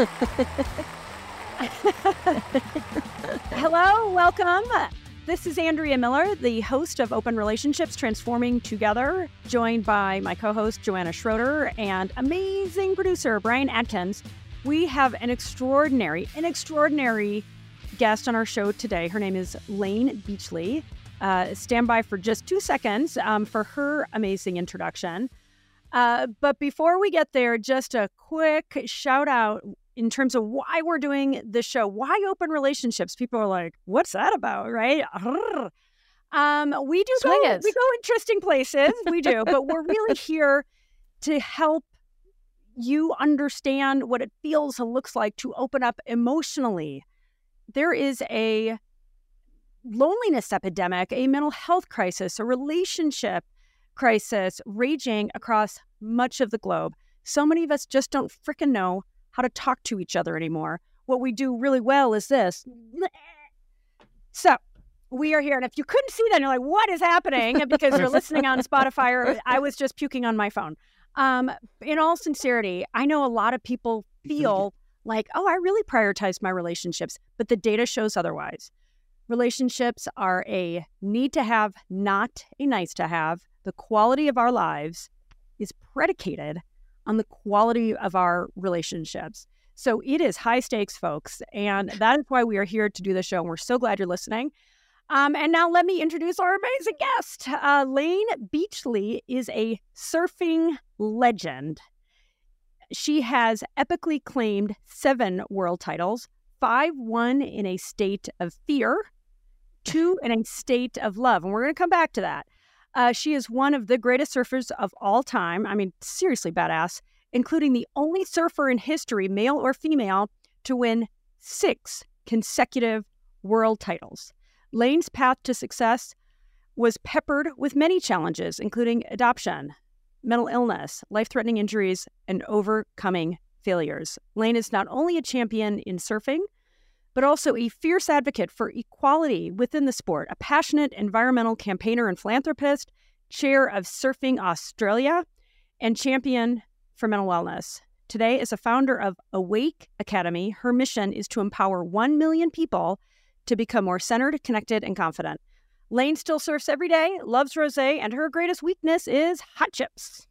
Hello, welcome. This is Andrea Miller, the host of Open Relationships Transforming Together, joined by my co host, Joanna Schroeder, and amazing producer, Brian Adkins. We have an extraordinary, an extraordinary guest on our show today. Her name is Layne Beachley. Uh, stand by for just two seconds um, for her amazing introduction. Uh, but before we get there, just a quick shout out in terms of why we're doing this show. Why open relationships? People are like, "What's that about?" Right? Um, we do go, we go interesting places. We do, but we're really here to help you understand what it feels and looks like to open up emotionally. There is a loneliness epidemic, a mental health crisis, a relationship crisis raging across much of the globe. So many of us just don't frickin' know how to talk to each other anymore. What we do really well is this. So we are here. And if you couldn't see that, you're like, what is happening? Because you're listening on Spotify or I was just puking on my phone. Um, in all sincerity, I know a lot of people feel like, oh, I really prioritize my relationships, but the data shows otherwise. Relationships are a need to have, not a nice to have. The quality of our lives is predicated on the quality of our relationships. So it is high stakes, folks. And that is why we are here to do the show. And we're so glad you're listening. Um, and now let me introduce our amazing guest. Uh, Layne Beachley is a surfing legend. She has epically claimed seven world titles, five won in a state of fear, two in a state of love. And we're going to come back to that. Uh, she is one of the greatest surfers of all time. I mean, seriously badass, including the only surfer in history, male or female, to win six consecutive world titles. Layne's path to success was peppered with many challenges, including adoption, mental illness, life threatening injuries, and overcoming failures. Layne is not only a champion in surfing, but also a fierce advocate for equality within the sport, a passionate environmental campaigner and philanthropist, chair of Surfing Australia, and champion for mental wellness. Today, as a founder of Awake Academy, her mission is to empower 1 million people to become more centered, connected, and confident. Layne still surfs every day, loves rose, and her greatest weakness is hot chips.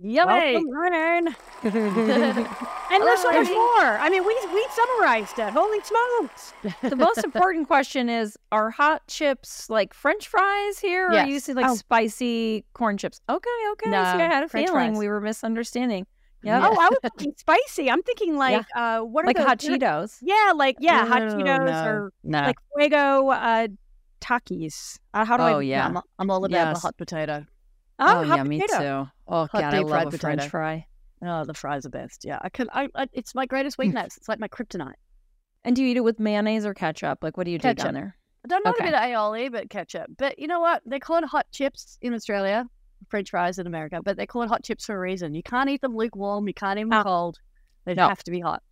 Yummy. Welcome, Layne. and there's so much more. I mean, we we summarized it. Holy smokes! the most important question is are hot chips like french fries here or Yes. you see like Oh. spicy corn chips okay okay No, see i had a French feeling fries. we were misunderstanding yeah Oh, I was thinking spicy. I'm thinking like uh, what are like those- hot they're- cheetos Yeah, like yeah, hot Cheetos no. or No. like fuego uh, takis. Uh, how do oh I? yeah I'm, I'm all about Yes. the hot potato. Oh, oh hot yeah me too oh Hot god i deep love fried a french fry Oh, the fries are best. Yeah, I can. I, I it's my greatest weakness. it's like my kryptonite. and do you eat it with mayonnaise or ketchup like what do you do Ketchup. down there I don't know Okay. a bit of aioli, but ketchup. But you know what? They call it hot chips in Australia, French fries in America. But they call it hot chips for a reason. You can't eat them lukewarm. You can't eat them Oh. cold. They No. have to be hot.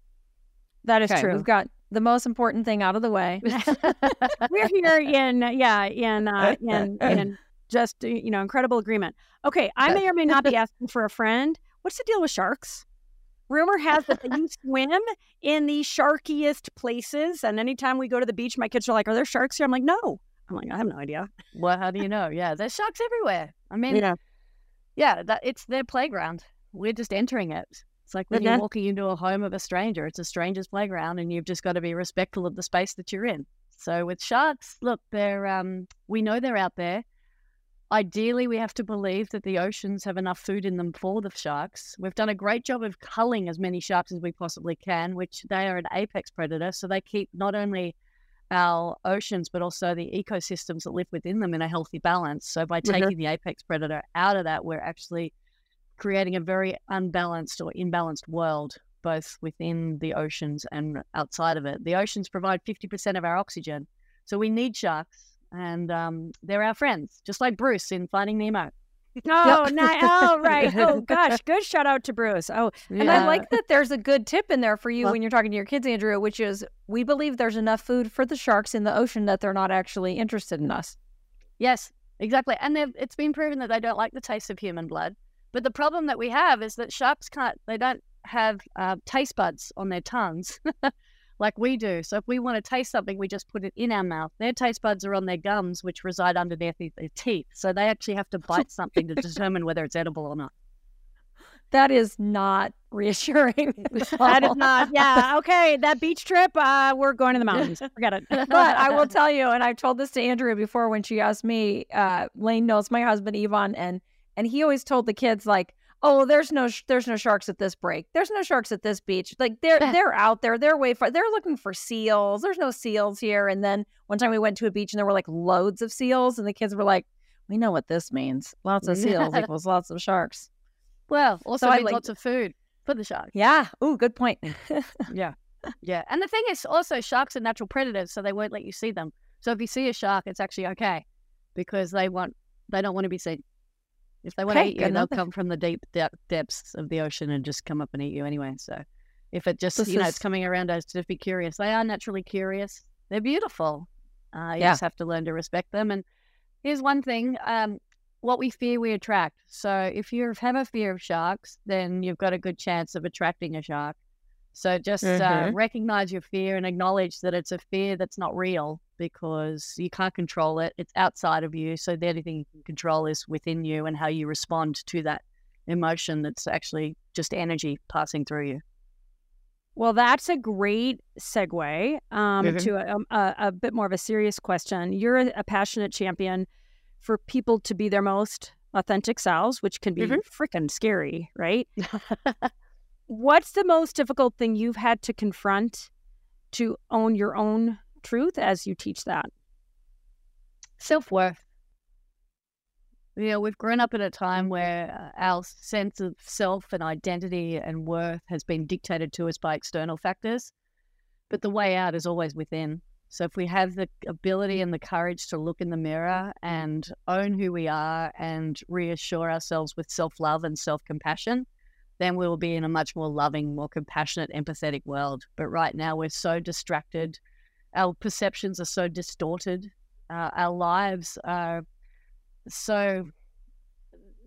That is okay true. we've got the most important thing out of the way We're here in yeah in uh, in in just you know incredible agreement. Okay, I may or may not be asking for a friend. What's the deal with sharks? Rumor has it that you swim in the sharkiest places, and anytime we go to the beach, my kids are like, "Are there sharks here?" I'm like, "No." I'm like, "I have no idea." well, how do you know? Yeah, there's sharks everywhere. I mean, yeah, that it's their playground. We're just entering it. It's like when But you're that- walking into a home of a stranger. It's a stranger's playground, and you've just got to be respectful of the space that you're in. So with sharks, look, they're um, we know they're out there. Ideally, we have to believe that the oceans have enough food in them for the sharks. We've done a great job of culling as many sharks as we possibly can, which they are an apex predator. So they keep not only our oceans, but also the ecosystems that live within them in a healthy balance. So by Mhm. taking the apex predator out of that, we're actually creating a very unbalanced or imbalanced world, both within the oceans and outside of it. The oceans provide 50% of our oxygen. So we need sharks, and um, they're our friends, just like Bruce in Finding Nemo. Oh, ni- oh, right. Oh, gosh. Good shout out to Bruce. Oh, And I like that there's a good tip in there for you Well- when you're talking to your kids, Andrea, which is we believe there's enough food for the sharks in the ocean that they're not actually interested in us. Yes, exactly. And it's been proven that they don't like the taste of human blood. But the problem that we have is that sharks can't, they don't have uh, taste buds on their tongues like we do. So if we want to taste something, we just put it in our mouth. Their taste buds are on their gums, which reside underneath their teeth. So they actually have to bite something to determine whether it's edible or not. That is not reassuring. that is not. Yeah. Okay. That beach trip, uh, we're going to the mountains. Forget it. but I will tell you, and I've told this to Andrea before when she asked me. Uh, Layne knows my husband Yvonne, and and he always told the kids like, "Oh, there's no sh- there's no sharks at this break. There's no sharks at this beach. Like they're they're out there. They're way far. They're looking for seals. There's no seals here." And then one time we went to a beach and there were like loads of seals, and the kids were like, "We know what this means. Lots of seals equals lots of sharks." Well, also So I like- lots of food for the shark. Yeah. Ooh, good point. Yeah. Yeah. And the thing is also sharks are natural predators, so they won't let you see them. So if you see a shark, it's actually okay because they want they don't want to be seen. If they want to eat you, they'll come from the deep de- depths of the ocean and just come up and eat you anyway. So if it just This you know it's coming around us to be curious, they are naturally curious. They're beautiful. Uh, you Yeah. just have to learn to respect them. And here's one thing: um, what we fear, we attract. So if you have a fear of sharks, then you've got a good chance of attracting a shark. So just uh, Mhm. recognize your fear and acknowledge that it's a fear that's not real because you can't control it. It's outside of you. So the only thing you can control is within you and how you respond to that emotion that's actually just energy passing through you. Well, that's a great segue um, Mhm. to a, um, a, a bit more of a serious question. You're a, a passionate champion for people to be their most authentic selves, which can be Mhm. freaking scary, right? What's the most difficult thing you've had to confront to own your own truth as you teach that? Self worth. You know, we've grown up at a time where uh, our sense of self and identity and worth has been dictated to us by external factors, but the way out is always within. So if we have the ability and the courage to look in the mirror and own who we are and reassure ourselves with self love and self compassion, then we will be in a much more loving, more compassionate, empathetic world. But right now, we're so distracted. Our perceptions are so distorted. Uh, our lives are so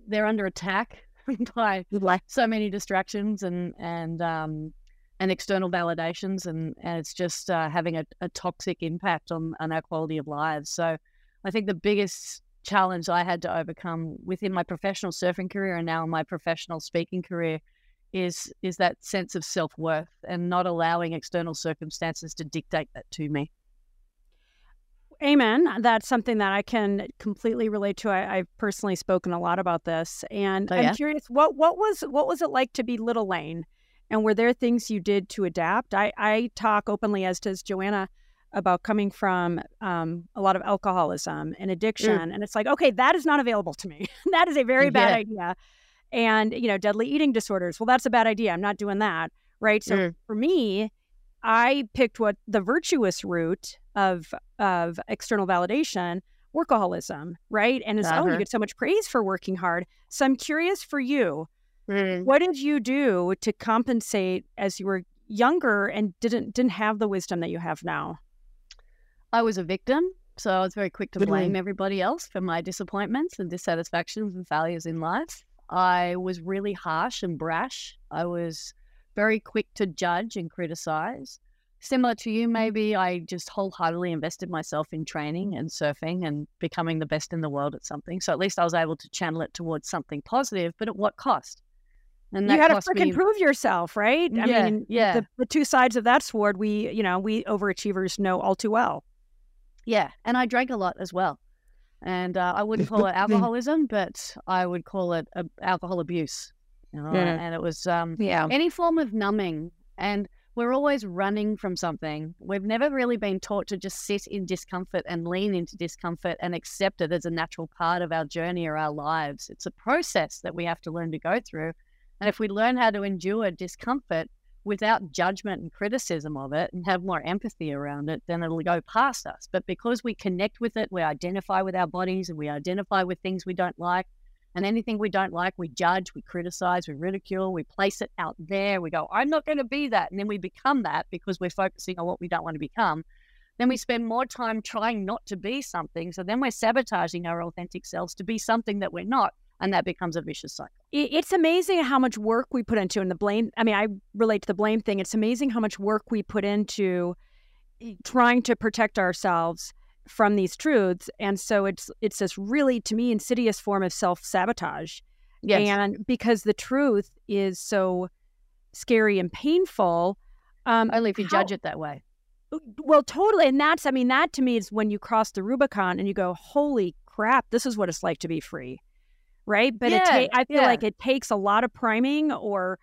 they're under attack by so many distractions and and um, and external validations, and, and it's just uh, having a, a toxic impact on on our quality of lives. So, I think the biggest challenge I had to overcome within my professional surfing career and now in my professional speaking career is is that sense of self worth and not allowing external circumstances to dictate that to me. Amen. That's something that I can completely relate to. I, I've personally spoken a lot about this, and Oh, I'm curious what what was what was it like to be Little Layne, and were there things you did to adapt? I I talk openly, as does Joanna, about coming from um, a lot of alcoholism and addiction, and it's like, okay, that is not available to me. that is a very bad Yeah. idea, and you know, deadly eating disorders. Well, that's a bad idea. I'm not doing that, right? So Mm. for me, I picked what the virtuous route of of external validation, workaholism, right? And it's oh, you Uh-huh. get so much praise for working hard. So I'm curious for you, Mm. what did you do to compensate as you were younger and didn't didn't have the wisdom that you have now? I was a victim, so I was very quick to Good blame everybody else for my disappointments and dissatisfactions and failures in life. I was really harsh and brash. I was very quick to judge and criticize. Similar to you, mm-hmm. maybe I just wholeheartedly invested myself in training and surfing and becoming the best in the world at something. So at least I was able to channel it towards something positive, but at what cost? And you had to freaking me- prove yourself, right? I Yeah, mean, yeah. The, the two sides of that sword, we you know we overachievers know all too well. Yeah, and I drank a lot as well. And uh, I wouldn't call it alcoholism, but I would call it uh, alcohol abuse. You know? Yeah. And it was um, Yeah. any form of numbing. And we're always running from something. We've never really been taught to just sit in discomfort and lean into discomfort and accept it as a natural part of our journey or our lives. It's a process that we have to learn to go through. And if we learn how to endure discomfort without judgment and criticism of it and have more empathy around it, then it'll go past us. But because we connect with it, we identify with our bodies and we identify with things we don't like. And anything we don't like, we judge, we criticize, we ridicule, we place it out there. We go, I'm not going to be that. And then we become that because we're focusing on what we don't want to become. Then we spend more time trying not to be something. So then we're sabotaging our authentic selves to be something that we're not. And that becomes a vicious cycle. It's amazing how much work we put into, and the blame. I mean, I relate to the blame thing. It's amazing how much work we put into trying to protect ourselves from these truths, and so it's it's this really, to me, insidious form of self sabotage. Yes. And because the truth is so scary and painful, um, Only if you how- judge it that way. well, totally. And that's, I mean, that to me is when you cross the Rubicon and you go, holy crap, this is what it's like to be free. Right. But it Yeah, ta- I feel yeah. like it takes a lot of priming or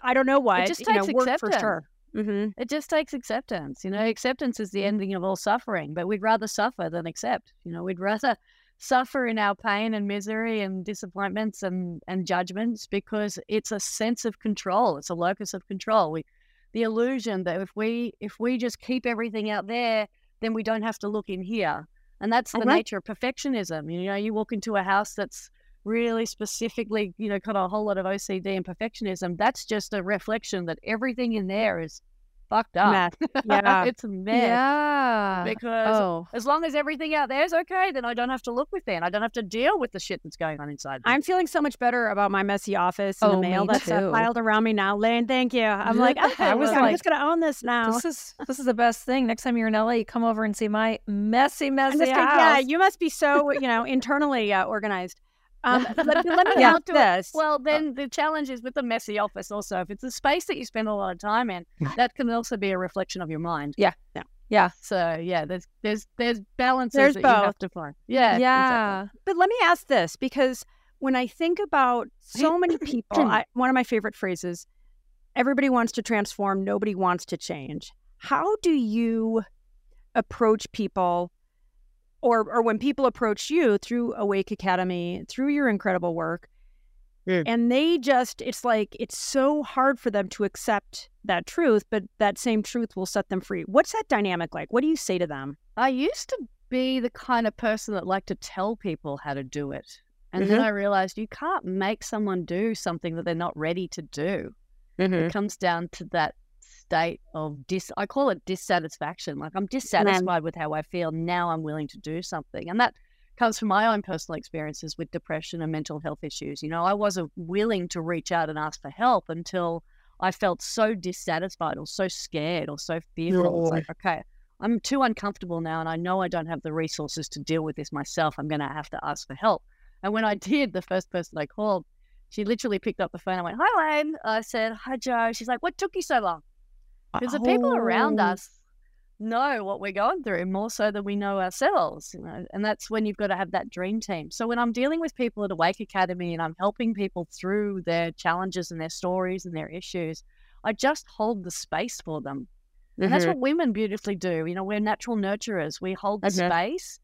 I don't know what. It just you know, takes for acceptance. sure. hmm It just takes acceptance. You know, acceptance is the ending of all suffering, but we'd rather suffer than accept. You know, we'd rather suffer in our pain and misery and disappointments and, and judgments because it's a sense of control. It's a locus of control. We the illusion that if we if we just keep everything out there, then we don't have to look in here. And that's the Mhm. nature of perfectionism. You know, you walk into a house that's really specifically, you know, got a whole lot of OCD and perfectionism. That's just a reflection that everything in there is fucked up. Mess. Yeah. it's a mess. Yeah. Because Oh. as long as everything out there is okay, then I don't have to look within. I don't have to deal with the shit that's going on inside. me. I'm feeling so much better about my messy office and Oh, the mail that's too. piled around me now. Layne, thank you. I'm like, I okay, was I'm like, just going to own this now. This is this is the best thing. Next time you're in LA, you come over and see my messy, messy house. gonna- yeah, you must be so, you know, internally uh, organized. Um, let, let me Yeah. this. Well, then the challenge is with the messy office also. If it's a space that you spend a lot of time in, that can also be a reflection of your mind. Yeah. Yeah. Yeah. So yeah, there's there's there's balances There's that you have to find. Yeah. yeah. But let me ask this because when I think about so many people, I, one of my favorite phrases everybody wants to transform, nobody wants to change. How do you approach people? Or, or when people approach you through Awake Academy, through your incredible work, Mm. and they just, it's like, it's so hard for them to accept that truth, but that same truth will set them free. What's that dynamic like? What do you say to them? I used to be the kind of person that liked to tell people how to do it. And then I realized you can't make someone do something that they're not ready to do. It comes down to that state of dis I call it dissatisfaction. Like I'm dissatisfied with how I feel. Now I'm willing to do something. And that comes from my own personal experiences with depression and mental health issues. You know, I wasn't willing to reach out and ask for help until I felt so dissatisfied or so scared or so fearful. It's like, okay, I'm too uncomfortable now and I know I don't have the resources to deal with this myself. I'm going to have to ask for help. And when I did, the first person I called, she literally picked up the phone and went, Hi, Layne. I said, Hi, Joe. She's like, What took you so long? Because the people around Oh. us know what we're going through more so than we know ourselves. You know? And that's when you've got to have that dream team. So when I'm dealing with people at Awake Academy and I'm helping people through their challenges and their stories and their issues, I just hold the space for them. And Mm-hmm. that's what women beautifully do. You know, we're natural nurturers. We hold the Mhm. space.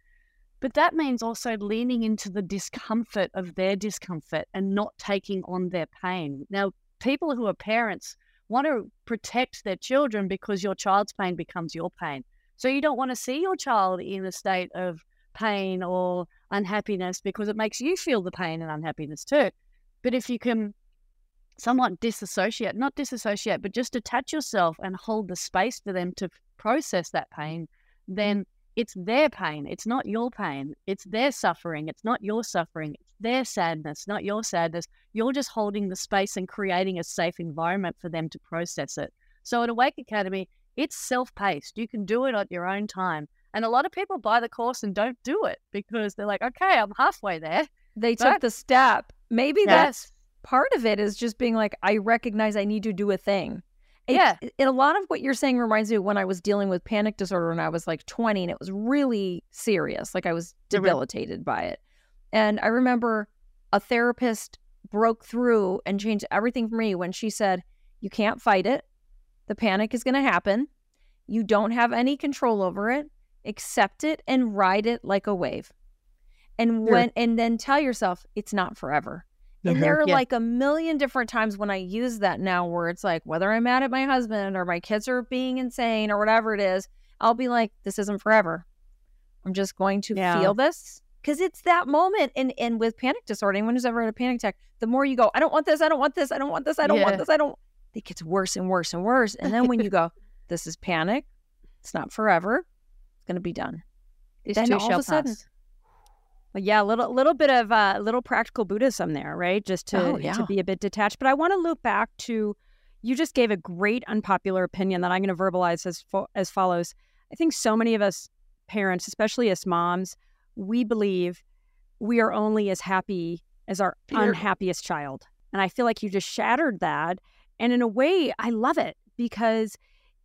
But that means also leaning into the discomfort of their discomfort and not taking on their pain. Now, people who are parents want to protect their children because your child's pain becomes your pain. So you don't want to see your child in a state of pain or unhappiness because it makes you feel the pain and unhappiness too. But if you can somewhat disassociate, not disassociate, but just detach yourself and hold the space for them to process that pain, then it's their pain. It's not your pain. It's their suffering. It's not your suffering. It's their sadness, not your sadness. You're just holding the space and creating a safe environment for them to process it. So at Awake Academy, it's self paced. You can do it at your own time. And a lot of people buy the course and don't do it because they're like, okay, I'm halfway there. They took the step. Maybe that's part of it is just being like, I recognize I need to do a thing. Yeah. it- a lot of what you're saying reminds me of when I was dealing with panic disorder when I was like 20 and it was really serious. Like I was debilitated by it. And I remember a therapist broke through and changed everything for me when she said, You can't fight it. The panic is going to happen. You don't have any control over it. Accept it and ride it like a wave. And Sure. when and then tell yourself it's not forever. And there mm-hmm. are Yeah. like a million different times when I use that now where it's like whether I'm mad at my husband or my kids are being insane or whatever it is, I'll be like, this isn't forever. I'm just going to Yeah. feel this. Cause it's that moment and and with panic disorder, anyone who's ever had a panic attack, the more you go, I don't want this, I don't want this, I don't want this, I don't Yeah. want this, I don't it gets worse and worse and worse. And then when you go, This is panic, it's not forever, it's gonna be done. This Then all of a sudden- pass. Yeah, a little little bit of a uh, little practical Buddhism there, right? Just to Oh, yeah. to be a bit detached. But I want to loop back to you just gave a great unpopular opinion that I'm going to verbalize as fo- as follows. I think so many of us parents, especially as moms, we believe we are only as happy as our Period. unhappiest child. And I feel like you just shattered that. And in a way, I love it because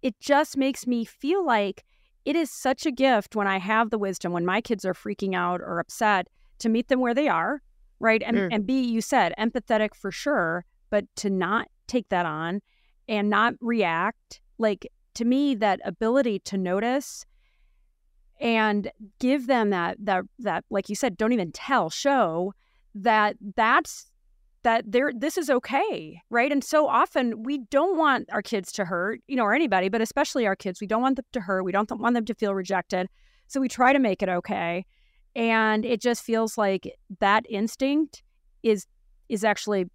it just makes me feel like it is such a gift when I have the wisdom when my kids are freaking out or upset to meet them where they are, right? And Mm. and be you said empathetic for sure, but to not take that on and not react. Like to me, that ability to notice and give them that that that like you said, don't even tell, show that that's that there this is okay right and so often we don't want our kids to hurt you know or anybody but especially our kids we don't want them to hurt we don't want them to feel rejected so we try to make it okay and it just feels like that instinct is is actually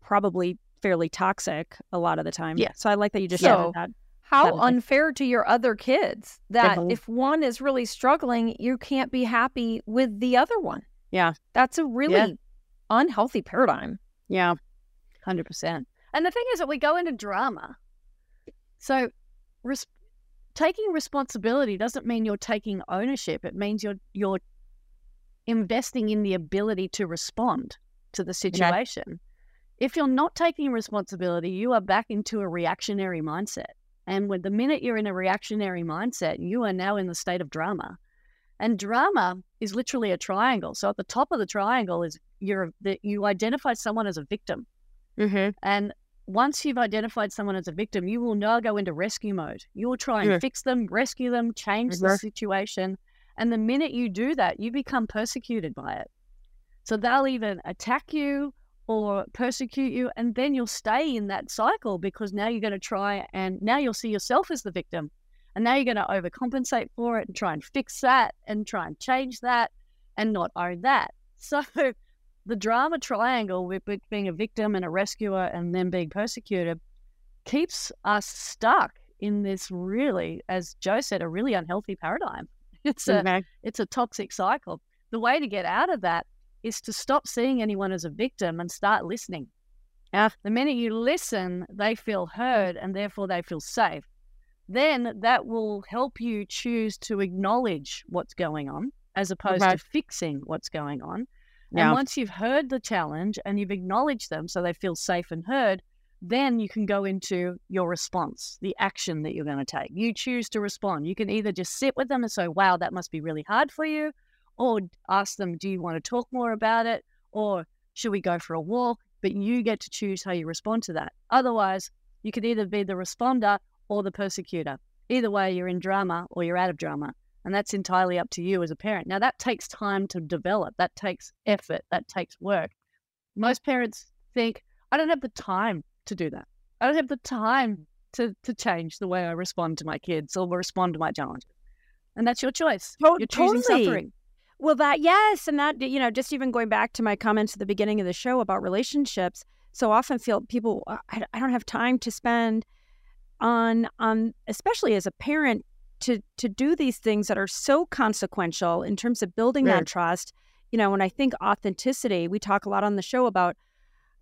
probably fairly toxic a lot of the time Yeah. so i like that you just So- said that How unfair to your other kids that Definitely. if one is really struggling, you can't be happy with the other one. Yeah. That's a really unhealthy paradigm. Yeah Hundred percent. And the thing is that we go into drama. So, res- taking responsibility doesn't mean you're taking ownership. It means you're you're investing in the ability to respond to the situation. If you're not taking responsibility, you are back into a reactionary mindset. And when the minute you're in a reactionary mindset, you are now in the state of drama. And drama is literally a triangle. So at the top of the triangle is you're that you identify someone as a victim. mm-hmm. And once you've identified someone as a victim, you will now go into rescue mode. You will try and Yeah. fix them, rescue them, change the Mhm. situation. And the minute you do that, you become persecuted by it. So they'll even attack you or persecute you, and then you'll stay in that cycle because now you're going to try and now you'll see yourself as the victim. And now you're going to overcompensate for it and try and fix that and try and change that and not own that. So the drama triangle with with being a victim and a rescuer and then being persecuted keeps us stuck in this really, as Joe said, a really unhealthy paradigm. It's a it's a toxic cycle. The way to get out of that is to stop seeing anyone as a victim and start listening. Yeah. The minute you listen, they feel heard and therefore they feel safe. Then that will help you choose to acknowledge what's going on as opposed Okay. to fixing what's going on. Yeah. And once you've heard the challenge and you've acknowledged them so they feel safe and heard, then you can go into your response, the action that you're going to take. You choose to respond. You can either just sit with them and say, wow, that must be really hard for you, or ask them, do you want to talk more about it? Or should we go for a walk? But you get to choose how you respond to that. Otherwise, you could either be the responder or the persecutor. Either way, you're in drama or you're out of drama. And that's entirely up to you as a parent. Now, that takes time to develop, that takes effort, that takes work. Most parents think, I don't have the time to do that. I don't have the time to, to change the way I respond to my kids or respond to my challenges. And that's your choice. To- You're choosing totally. suffering. Well, that, yes. And that, you know, just even going back to my comments at the beginning of the show about relationships, so often feel people, "Uh, I, I don't have time to spend on, on, especially as a parent, to, to do these things that are so consequential in terms of building that trust. You know, when I think authenticity, we talk a lot on the show about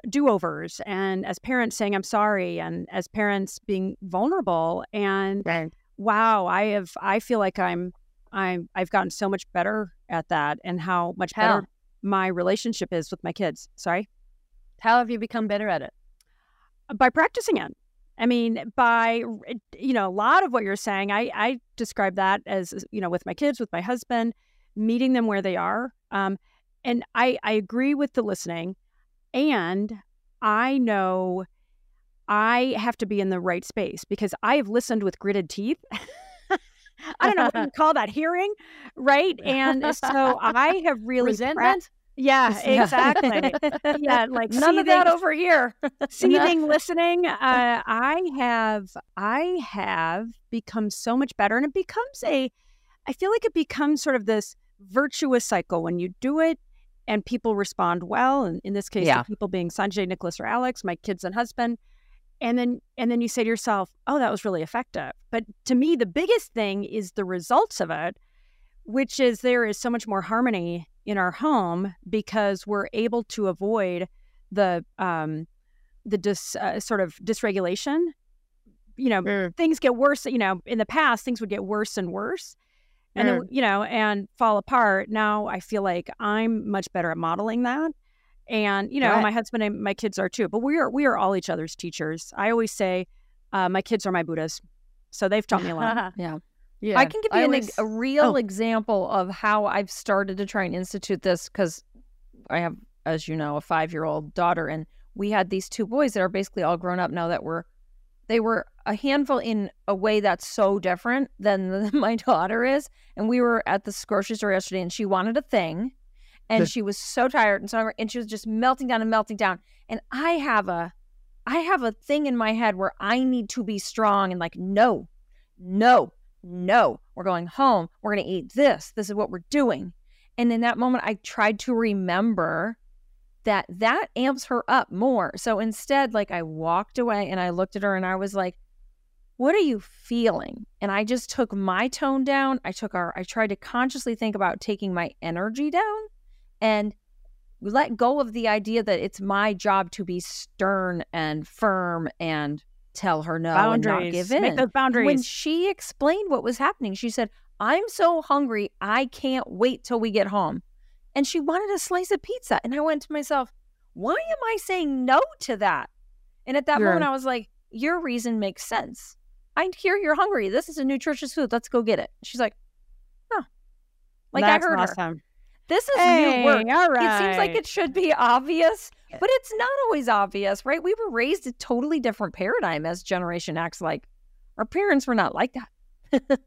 do overs and as parents saying, I'm sorry, and as parents being vulnerable. And Right. wow, I have, I feel like I'm, I'm, I've gotten so much better at that and how much How? better my relationship is with my kids. Sorry. How have you become better at it? By practicing it. I mean, by, you know, a lot of what you're saying, I, I describe that as, you know, with my kids, with my husband, meeting them where they are. Um, and I, I agree with the listening. And I know I have to be in the right space because I have listened with gritted teeth. I don't know what you call that hearing, right? And so I have really Resentment? yeah, Yeah. exactly. yeah, like None of that over here. seething listening uh, i have i have become so much better and it becomes a i feel like it becomes sort of this virtuous cycle when you do it and people respond well and in this case Yeah. the people being sanjay nicholas or alex my kids and husband and then and then you say to yourself oh that was really effective but to me the biggest thing is the results of it which is there is so much more harmony in our home because we're able to avoid the um, the dis, uh, sort of dysregulation. You know, Mm. things get worse. You know, in the past, things would get worse and worse, and then you know, and fall apart. Now I feel like I'm much better at modeling that, and you know, Right. my husband and my kids are too. But we are we are all each other's teachers. I always say, uh, my kids are my Buddhas, so they've taught me a lot. Yeah. Yeah. I can give you an, always- a real Oh. example of how I've started to try and institute this because I have, as you know, a five year old daughter, and we had these two boys that are basically all grown up now that were, they were a handful in a way that's so different than my daughter is. And we were at the grocery store yesterday, and she wanted a thing, and she was so tired and so and she was just melting down and melting down. And I have a, I have a thing in my head where I need to be strong and like, no, no, no, we're going home. We're going to eat this. This is what we're doing. And in that moment, I tried to remember that that amps her up more. So instead, like I walked away and I looked at her and I was like, what are you feeling? And I just took my tone down. I took our, I tried to consciously think about taking my energy down and let go of the idea that it's my job to be stern and firm and tell her no and not give in Make those boundaries. when she explained what was happening, she said, I'm so hungry, I can't wait till we get home. And she wanted a slice of pizza. And I went to myself, why am I saying no to that? And at that moment, I was like, your reason makes sense. I hear you're hungry. This is a nutritious food. Let's go get it. She's like, oh. Like That's I heard her. awesome. This is Hey, new work. It seems like it should be obvious, but it's not always obvious, right? We were raised a totally different paradigm as Generation X. Like, our parents were not like that.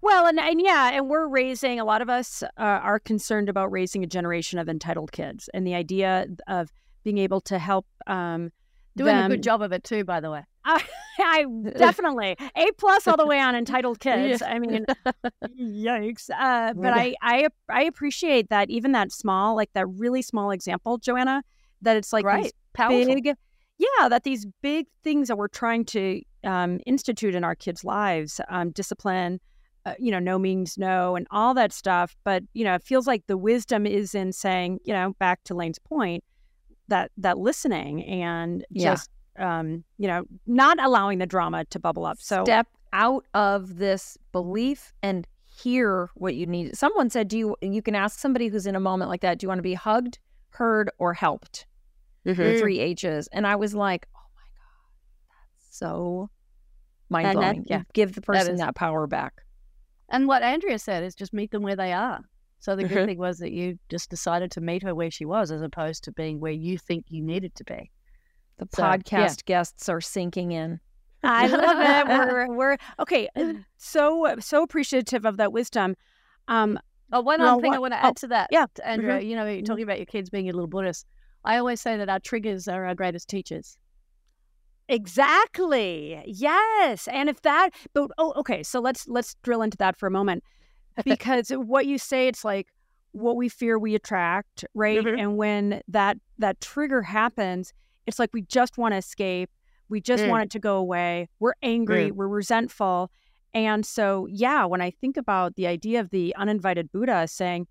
Well, and, and yeah, and we're raising a lot of us uh, are concerned about raising a generation of entitled kids, and the idea of being able to help um, doing a good job of it too, by the way. I, I definitely a plus all the way on entitled kids. I mean, yikes! Uh, but I, I I appreciate that even that small, like that really small example, Joanna, that it's like right. Big yeah that these big things that we're trying to um, institute in our kids lives um, discipline uh, you know no means no and all that stuff but you know it feels like the wisdom is in saying you know back to layne's point that that listening and Yeah. just um, you know not allowing the drama to bubble up so Step out of this belief and hear what you need. Someone said, "Do you?" You can ask somebody who's in a moment like that. Do you want to be hugged, heard, or helped? The Mm. three H's. And I was like, "Oh my god, that's so mind blowing." yeah, give the person is- that power back. And what Andrea said is just meet them where they are. So the good thing was that you just decided to meet her where she was, as opposed to being where you think you needed to be. The So, yeah. podcast guests are sinking in. I love it. We're, we're okay. uh, So so appreciative of that wisdom. Um, Oh, one Well, other thing I want to oh, add to that, yeah. to Andrea. You know, you're talking about your kids being your little Buddhists. I always say that our triggers are our greatest teachers. Exactly. Yes. And if that but oh okay, so let's let's drill into that for a moment. Because what you say it's like what we fear we attract, right? Mhm. And when that that trigger happens, it's like we just want to escape. We just Mm. want it to go away. We're angry, we're resentful. And so yeah, when I think about the idea of the uninvited Buddha saying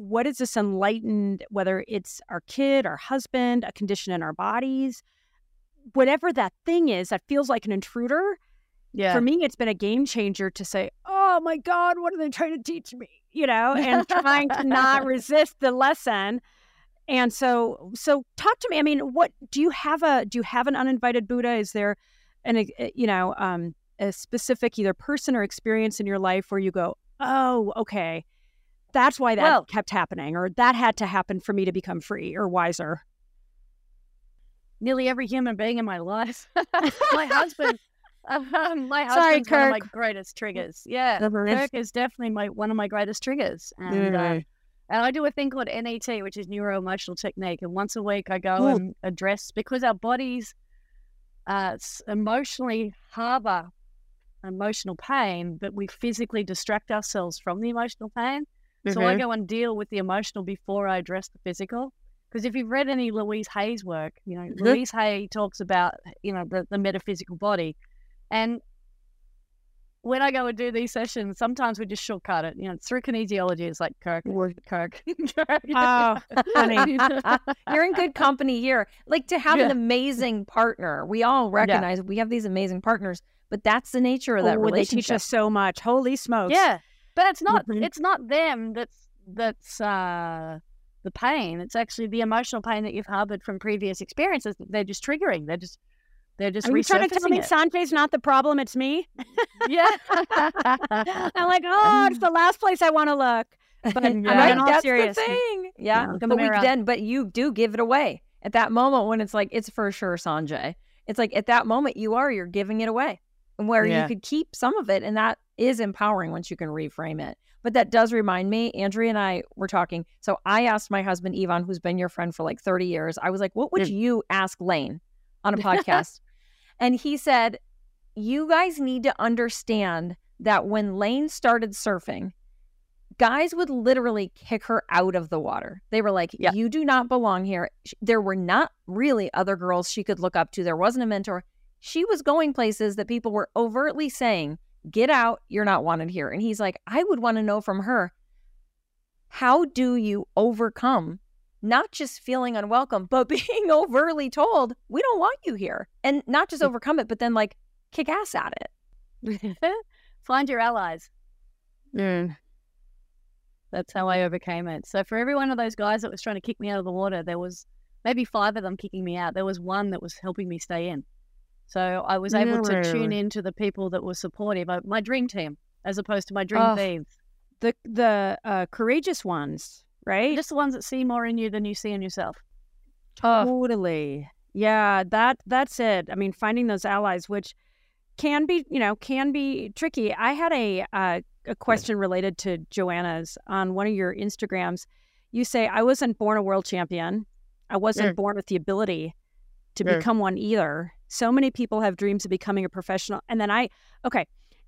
what is this enlightened whether it's our kid, our husband, a condition in our bodies, whatever that thing is that feels like an intruder, Yeah. for me, it's been a game changer to say, oh my God, what are they trying to teach me? You know, and trying to not resist the lesson. And so, so talk to me. I mean, what do you have a, do you have an uninvited Buddha? Is there an, uh, you know, um, a specific either person or experience in your life where you go, oh, okay, that's why that Well- kept happening, or that had to happen for me to become free or wiser. Nearly every human being in my life. my husband. Um, my Sorry, husband's one of my greatest triggers. Yeah. Kirk is definitely my one of my greatest triggers, and uh, and I do a thing called NET, which is neuro emotional technique, and once a week I go Ooh. and address because our bodies uh, emotionally harbor emotional pain, but we physically distract ourselves from the emotional pain. So I go and deal with the emotional before I address the physical. Because if you've read any Louise Hay's work, you know, Mhm. Louise Hay talks about, you know, the, the metaphysical body. And when I go and do these sessions, sometimes we just shortcut it. You know, through kinesiology, it's like Kirk, Kirk, Kirk. Oh, honey. You're in good company here. Like to have Yeah. an amazing partner. We all recognize we have these amazing partners, but that's the nature of that Oh, they relationship. teach us so much. Holy smokes. yeah, but it's not. Mhm. It's not them. That's that's uh, the pain. It's actually the emotional pain that you've harbored from previous experiences. They're just triggering. They're just they're just Are you trying to tell me it. Sanjay's not the problem? It's me. yeah. I'm like, oh, it's the last place I want to look. But I'm like, right, all that's seriousness, the thing. Yeah, Look in the but we mirror. then, but you do give it away at that moment when it's like it's for sure Sanjay. It's like at that moment you are you're giving it away, and where Yeah. you could keep some of it, and that is empowering once you can reframe it. But that does remind me, Andrea and I were talking. So I asked my husband Yvonne, who's been your friend for like 30 years. I was like, "What would Mm. you ask Layne on a podcast?" and he said, "You guys need to understand that when Layne started surfing." guys would literally kick her out of the water. They were like, Yeah. You do not belong here. There were not really other girls she could look up to. There wasn't a mentor. She was going places that people were overtly saying, Get out. You're not wanted here. And he's like, I would want to know from her, how do you overcome not just feeling unwelcome, but being overtly told, We don't want you here? And not just overcome it, but then like kick ass at it. Find your allies. Mm. That's how I overcame it. So for every one of those guys that was trying to kick me out of the water, there was maybe five of them kicking me out. There was one that was helping me stay in. So I was able to tune in to the people that were supportive. uh, My dream team, as opposed to my dream Oh. thieves. The the uh, courageous ones, right? Just the ones that see more in you than you see in yourself. Totally. Yeah, that that's it. I mean, finding those allies, which can be, you know, can be tricky. I had a uh, a question related to Joanna's on one of your Instagrams. You say, "I wasn't born a world champion. I wasn't born with the ability to Yeah. become one either. So many people have dreams of becoming a professional." And then I, okay,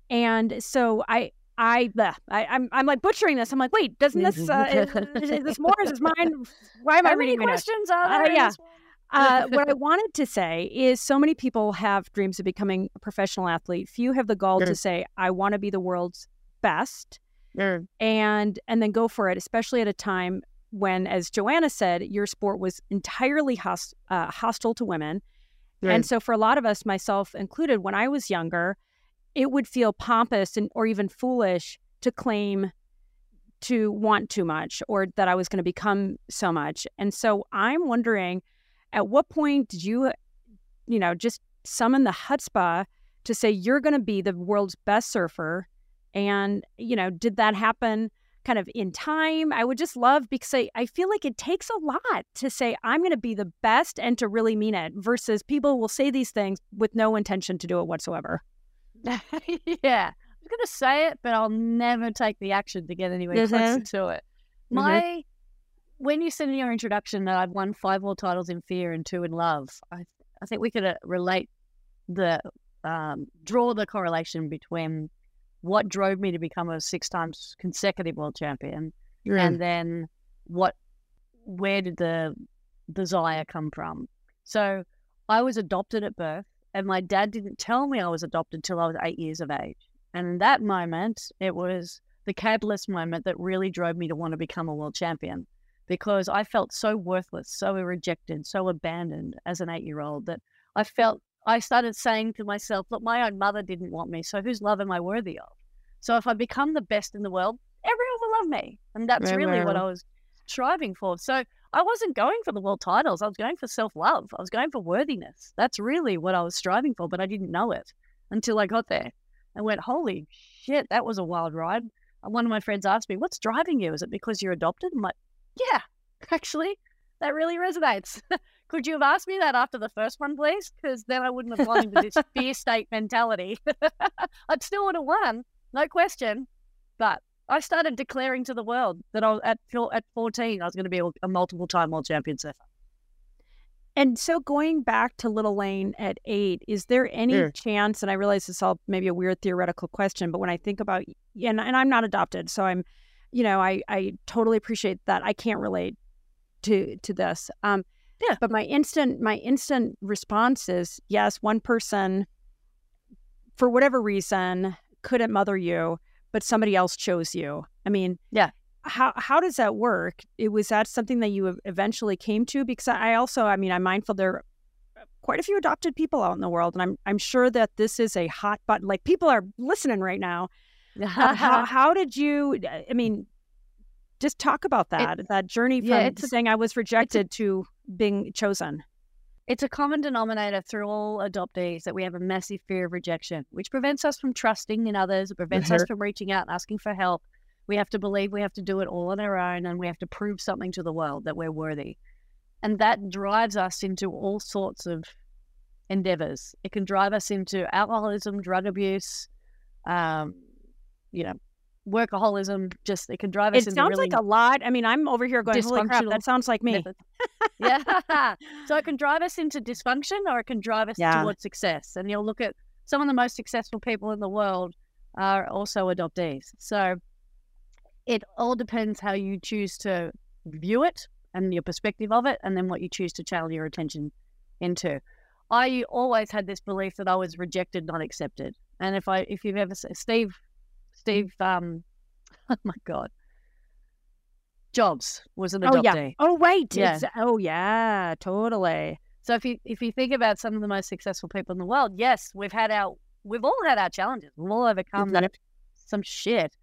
and so I. I, bleh, I I'm I'm like butchering this. I'm like, wait, doesn't this uh, is, is this more? Is this mine? Why am I How many reading my questions are Uh, yeah. uh, what I wanted to say is so many people have dreams of becoming a professional athlete. Few have the gall to say, I want to be the world's best and and then go for it, especially at a time when, as Joanna said, your sport was entirely host, uh, hostile to women. And so for a lot of us, myself included, when I was younger, it would feel pompous and or even foolish to claim to want too much or that I was going to become so much. And so I'm wondering at what point did you you know just summon the chutzpah to say you're going to be the world's best surfer and you know did that happen kind of in time i would just love because i, I feel like it takes a lot to say i'm going to be the best and to really mean it versus people will say these things with no intention to do it whatsoever yeah. I'm going to say it, but I'll never take the action to get anywhere closer Mhm. to it. Mhm. My, when you said in your introduction that I've won five world titles in fear and two in love, I, I think we could uh, relate the, um, draw the correlation between what drove me to become a six times consecutive world champion and then what, where did the desire come from? So I was adopted at birth and my dad didn't tell me I was adopted till I was eight years of age. And in that moment, it was the catalyst moment that really drove me to want to become a world champion because I felt so worthless, so rejected, so abandoned as an eight year old that I felt I started saying to myself, look, my own mother didn't want me, so whose love am I worthy of? So if I become the best in the world, everyone will love me. And that's Right, really right, what. I was striving for. So I wasn't going for the world titles. I was going for self love. I was going for worthiness. That's really what I was striving for, but I didn't know it until I got there. I went, holy shit, that was a wild ride. And one of my friends asked me, what's driving you? Is it because you're adopted? I'm like, yeah, actually, that really resonates. Could you have asked me that after the first one, please? Because then I wouldn't have gone into this fear state mentality. I'd still would have won, no question. But I started declaring to the world that I was at at 14, I was going to be a, multiple time world champion surfer. And so going back to Little Layne at eight, is there any Yeah. chance, and I realize this is all maybe a weird theoretical question, but when I think about, and, and I'm not adopted, so I'm, you know, I, I totally appreciate that. I can't relate to, to this. Um, Yeah. But my instant, my instant response is yes, one person, for whatever reason, couldn't mother you, but somebody else chose you. I mean, Yeah. How how does that work? It was that something that you eventually came to? Because I also, I mean, I'm mindful there are quite a few adopted people out in the world, and I'm I'm sure that this is a hot button. Like people are listening right now. Uh, how how did you? I mean, just talk about that that journey from yeah, saying I was rejected to being chosen. It's a common denominator through all adoptees that we have a massive fear of rejection, which prevents us from trusting in others. It prevents us from reaching out and asking for help. We have to believe we have to do it all on our own and we have to prove something to the world that we're worthy. And that drives us into all sorts of endeavors. It can drive us into alcoholism, drug abuse, um, you know, workaholism. Just it can drive us It into sounds really like a lot. I mean, I'm over here going, "Holy crap!" That sounds like me. methods. yeah. So it can drive us into dysfunction or it can drive us Yeah. towards success. And you'll look at some of the most successful people in the world are also adoptees. So it all depends how you choose to view it and your perspective of it, and then what you choose to channel your attention into. I always had this belief that I was rejected, not accepted. And if I, if you've ever, Steve, Steve, um, oh my God, Jobs was an Oh yeah. adoptee. Oh wait, Yeah. Oh yeah. Totally. So if you if you think about some of the most successful people in the world, yes, we've had our we've all had our challenges. We've all overcome some shit,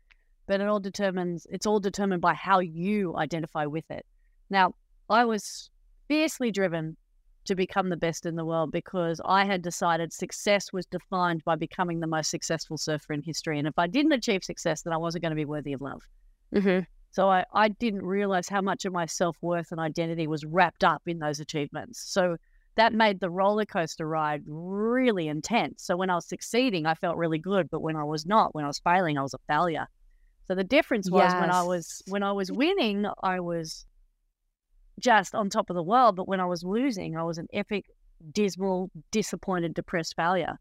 but it all determines it's all determined by how you identify with it. Now, I was fiercely driven to become the best in the world because I had decided success was defined by becoming the most successful surfer in history, and if I didn't achieve success, then I wasn't going to be worthy of love. Mm-hmm. So I, I didn't realize how much of my self worth and identity was wrapped up in those achievements. So that made the roller coaster ride really intense. So when I was succeeding, I felt really good, but when I was not, when I was failing, I was a failure. So the difference was when I was when I was winning, I was just on top of the world, but when I was losing, I was an epic, dismal, disappointed, depressed failure.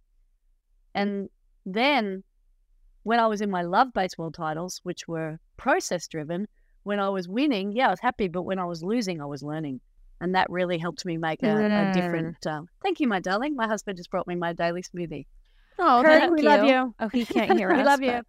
And then when I was in my love based world titles, which were process driven, when I was winning, yeah, I was happy, but when I was losing, I was learning. And that really helped me make a, a different. Um, thank you, my darling. My husband just brought me my daily smoothie. Oh, Kirk, thank we you. love you. Oh, he can't hear We us. We love you.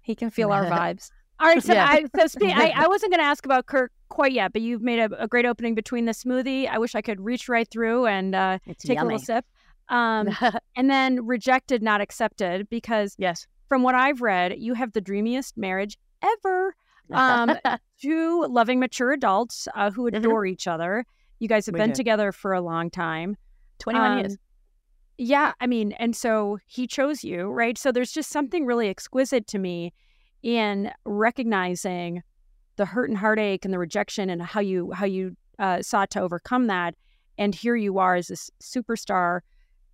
He can feel our vibes. All right. So, Yeah. I, so spe- I, I wasn't going to ask about Kirk quite yet, but you've made a, a great opening between the smoothie. I wish I could reach right through and uh, take a little sip. Um, and then rejected, not accepted, because yes. From what I've read, you have the dreamiest marriage ever. Um, two loving, mature adults uh, who Mhm. adore each other. You guys have We been do. together for a long time. 21 years. Um, Yeah, I mean, and so he chose you, right? So there's just something really exquisite to me in recognizing the hurt and heartache and the rejection and how you how you uh, sought to overcome that. And here you are as this superstar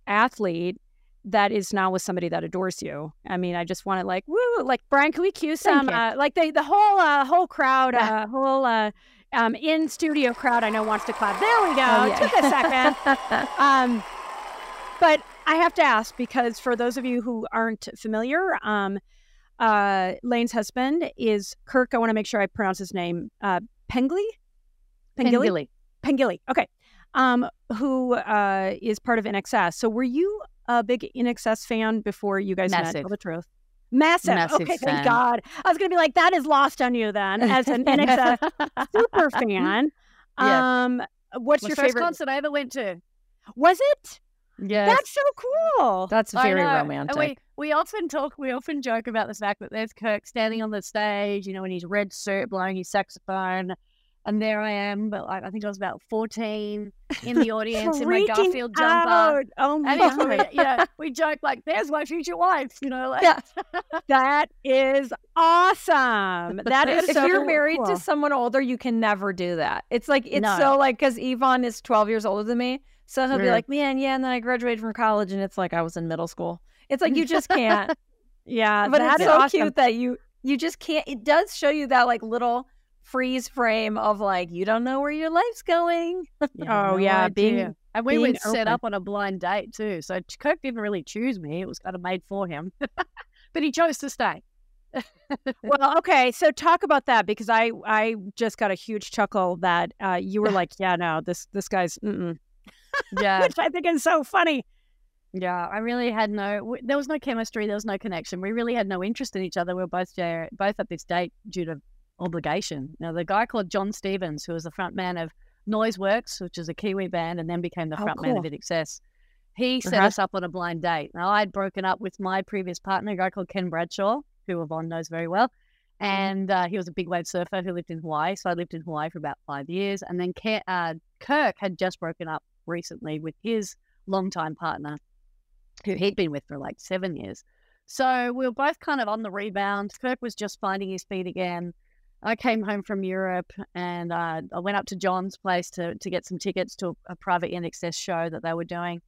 athlete that is now with somebody that adores you. I mean, I just want to like woo, like Brian, can we cue some uh, like the the whole uh, whole crowd, uh, whole uh, um, in studio crowd I know wants to clap. There we go. Oh, yeah. Took a second. Um, but I have to ask because for those of you who aren't familiar, um, uh, Layne's husband is Kirk. I want to make sure I pronounce his name. Uh, Pengli. Pengilly. Pengilly. Pengilly. Okay. Um, who uh, is part of INXS. So were you a big INXS fan before you guys met? Tell the truth. Massive. Massive okay, fan. thank God. I was gonna be like, that is lost on you then, as an INXS super fan. Yeah. Um, what's My your favorite? concert I ever went to. Was it? Yes. That's so cool. That's very know. Romantic. we, we often talk, we often joke about the fact that there's Kirk standing on the stage, you know, in his red suit blowing his saxophone. And there I am, but like, I think I was about 14 in the audience in my Garfield jumper. out. Oh my And God. we, you know, we joke like, there's my future wife, you know, like, Yeah. That is awesome. That is if so you're married cool. to someone older, you can never do that. It's like it's No. so like because Yvonne is 12 years older than me, so he'll be like, "Man, yeah," and then I graduated from college, and it's like I was in middle school. It's like you just can't. Yeah, but that it's so awesome. cute that you you just can't. It does show you that like little freeze frame of like you don't know where your life's going. Yeah, Oh, yeah, idea. being- and we were set up on a blind date too. So Kirk didn't really choose me; it was kind of made for him. but he chose to stay. Well, okay. So talk about that because I I just got a huge chuckle that uh, you were like, yeah, no, this this guy's, mm-mm. Yeah, which I think is so funny. Yeah, I really had no. There was no chemistry. There was no connection. We really had no interest in each other. We were both there, both at this date due to obligation. Now, the guy called Jon Stevens, who was the front man of Noiseworks, which is a Kiwi band, and then became the Oh, front man cool. of INXS. He set Uh-huh. us up on a blind date. Now, I'd broken up with my previous partner, a guy called Ken Bradshaw, who Yvonne knows very well. And uh, he was a big wave surfer who lived in Hawaii. So I lived in Hawaii for about five years. And then Ke- uh, Kirk had just broken up recently with his longtime partner, who he'd been with for like seven years. So we were both kind of on the rebound. Kirk was just finding his feet again. I came home from Europe and uh, I went up to Jon's place to, to get some tickets to a, private INXS show that they were doing.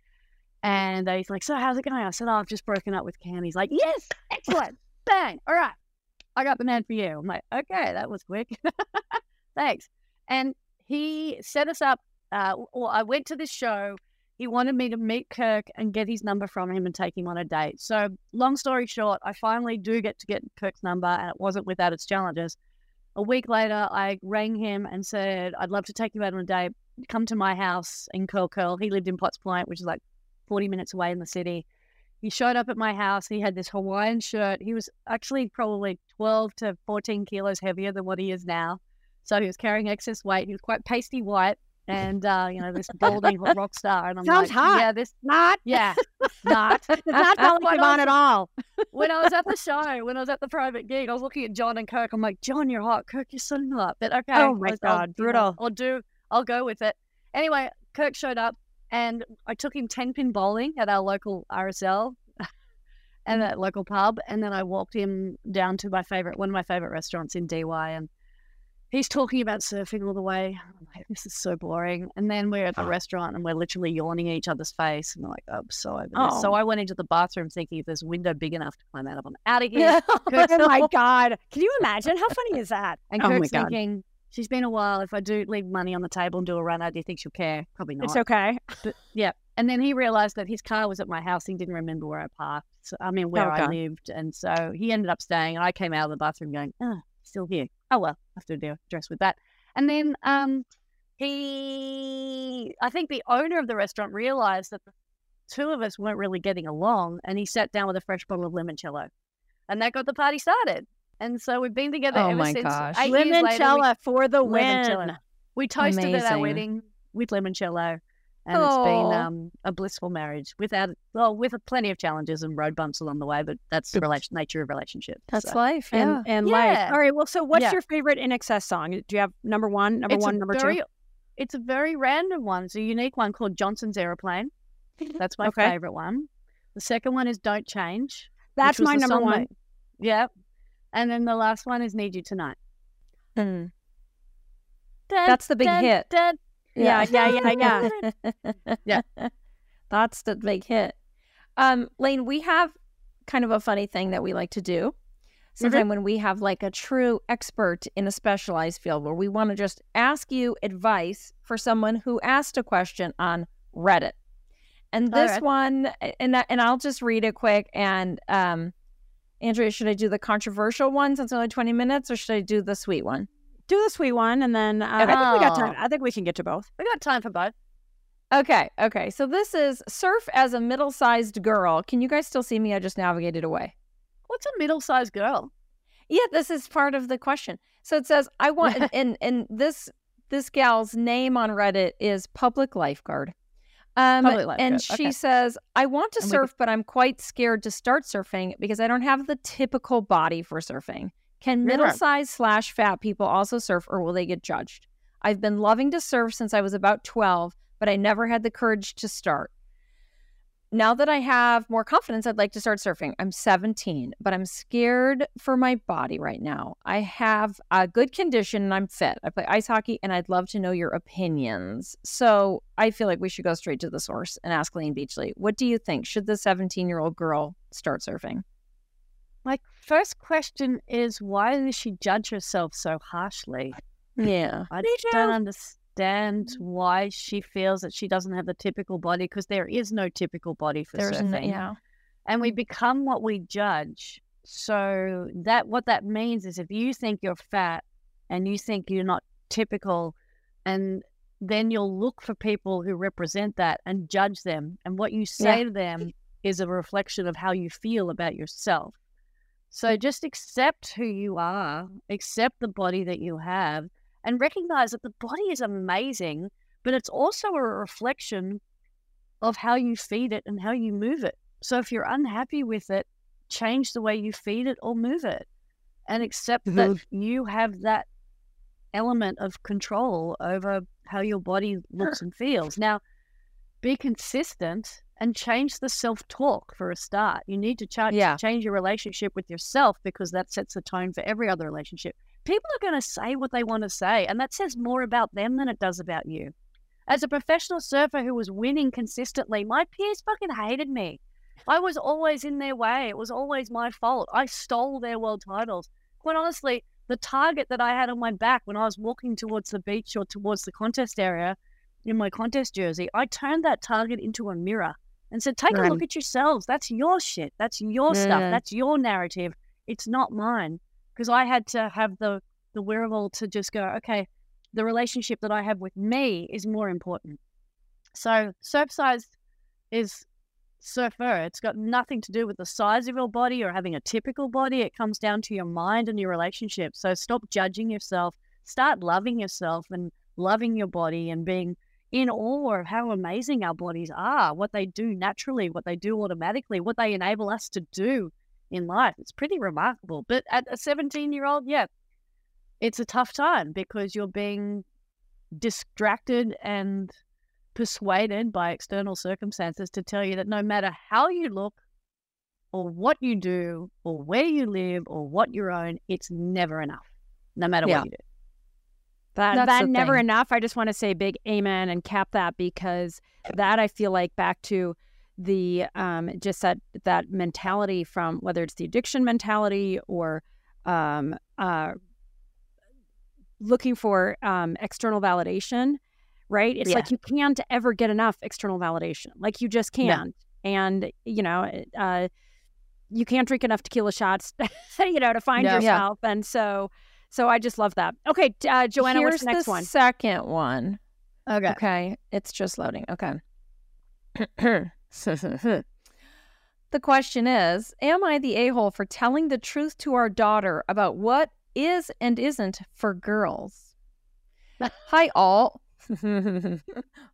And he's like, So, how's it going? I said, Oh, I've just broken up with Ken. He's like, Yes, excellent. Bang. All right. I got the man for you. I'm like, Okay, that was quick. Thanks. And he set us up. Uh, or I went to this show. He wanted me to meet Kirk and get his number from him and take him on a date. So, long story short, I finally do get to get Kirk's number, and it wasn't without its challenges. A week later, I rang him and said, I'd love to take you out on a date. Come to my house in Curl Curl. He lived in Potts Point, which is like 40 minutes away in the city. He showed up at my house. He had this Hawaiian shirt. He was actually probably 12 to 14 kilos heavier than what he is now. So he was carrying excess weight. He was quite pasty white and, uh, you know, this balding rock star. And I'm Sounds like, hot. yeah, this, Not. yeah, not. It's not Dolly Yvonne at all. when I was at the show, when I was at the private gig, I was looking at Jon and Kirk. I'm like, Jon, you're hot. Kirk, you're so hot. But okay. Oh my I'll- I'll- God, know, brutal. I'll do, I'll go with it. Anyway, Kirk showed up and I took him 10 pin bowling at our local RSL and Mm-hmm. that local pub. And then I walked him down to my favorite, one of my favorite restaurants in Dee Why. And he's talking about surfing all the way. I'm like, this is so boring. And then we're at the ah. restaurant and we're literally yawning at each other's face. And I'm like, I'm so over this. So Oh. I went into the bathroom thinking if there's a window big enough to climb out of, I'm out of here. Oh my God. Can you imagine? How funny is that? And Oh Kirk's thinking, she's been a while. If I do leave money on the table and do a run runner, do you think she'll care? Probably not. It's okay. But yeah. And then he realized that his car was at my house. He didn't remember where I parked. So, I mean, where oh I lived. And so he ended up staying. And I came out of the bathroom going, oh, still here. Oh, well, I have to do dress with that. And then um, he, I think the owner of the restaurant realized that the two of us weren't really getting along. And he sat down with a fresh bottle of limoncello. And that got the party started. And so we've been together Oh ever my since. gosh. Eight years later, we- Limoncello for the Limoncello. win. we toasted at our wedding with limoncello, and it's been um, a blissful marriage without well, with plenty of challenges and road bumps along the way. But that's the relation, nature of relationships. That's so. life. And, Yeah. and life. Yeah. All right. Well, so what's Yeah. your favorite INXS song? Do you have number one, number It's one, number very, two? It's a very random one. It's a unique one called Johnson's Aeroplane. That's my Okay. favorite one. The second one is Don't Change. That's my number one. that- yeah. And then the last one is Need You Tonight. Mm. Dun, That's the big dun, hit. dun. Yeah, yeah, yeah, yeah. Yeah. That's the big hit. Um, Layne, we have kind of a funny thing that we like to do. Sometime when we have like a true expert in a specialized field where we want to just ask you advice for someone who asked a question on Reddit. And this right. one, and and I'll just read it quick. And um, Andrea, should I do the controversial one since it's only twenty minutes, or should I do the sweet one? Do the sweet one, and then uh, I think we got time. Oh. I think we can get to both. We got time for both. Okay, okay. So this is surf as a middle-sized girl. Can you guys still see me? I just navigated away. What's a middle-sized girl? Yeah, this is part of the question. So it says, I want and and this this gal's name on Reddit is public lifeguard. Um, Public and lifeguard, she okay. says, I want to And we- surf, but I'm quite scared to start surfing because I don't have the typical body for surfing. Can middle sized slash fat people also surf or will they get judged? I've been loving to surf since I was about 12, but I never had the courage to start. Now that I have more confidence, I'd like to start surfing. I'm 17, but I'm scared for my body right now. I have a good condition and I'm fit. I play ice hockey and I'd love to know your opinions. So I feel like we should go straight to the source and ask Layne Beachley. What do you think? Should the 17 year old girl start surfing? My first question is why does she judge herself so harshly? Yeah. I don't understand why she feels that she doesn't have the typical body because there is no typical body for There's surfing. no, yeah. and we become what we judge. So that what that means is if you think you're fat and you think you're not typical, and then you'll look for people who represent that and judge them. And what you say Yeah. to them is a reflection of how you feel about yourself. So just accept who you are, accept the body that you have, and recognize that the body is amazing, but it's also a reflection of how you feed it and how you move it. So if you're unhappy with it, change the way you feed it or move it and accept that mm-hmm. you have that element of control over how your body looks and feels. Now, be consistent and change the self talk for a start. You need to cha- Yeah. change your relationship with yourself because that sets the tone for every other relationship. People are going to say what they want to say, and that says more about them than it does about you. As a professional surfer who was winning consistently, my peers fucking hated me. I was always in their way. It was always my fault. I stole their world titles. Quite honestly, the target that I had on my back when I was walking towards the beach or towards the contest area in my contest jersey, I turned that target into a mirror and said, Take a look at yourselves. That's your shit. That's your stuff. Mm. That's your narrative. It's not mine. Because I had to have the, the wherewithal to just go, okay, the relationship that I have with me is more important. So surf size is surfer. It's got nothing to do with the size of your body or having a typical body. It comes down to your mind and your relationship. So stop judging yourself. Start loving yourself and loving your body and being in awe of how amazing our bodies are, what they do naturally, what they do automatically, what they enable us to do in life. It's pretty remarkable. But at a 17 year old, yeah, it's a tough time because you're being distracted and persuaded by external circumstances to tell you that no matter how you look or what you do or where you live or what you own, it's never enough, no matter Yeah. what you do. That That's that never thing. enough. I just want to say big amen and cap that because that I feel like back to the um just that that mentality from whether it's the addiction mentality or um uh looking for um external validation, right? It's like you can't ever get enough external validation. Like you just can't. And you know, uh you can't drink enough tequila shots, you know, to find Yeah. Yeah. yourself. And so so I just love that. Okay, uh, Joanna, Here's what's the next the one? second one. Okay. Okay, it's just loading. Okay. the question is Am I the a hole for telling the truth to our daughter about what is and isn't for girls? Hi, all.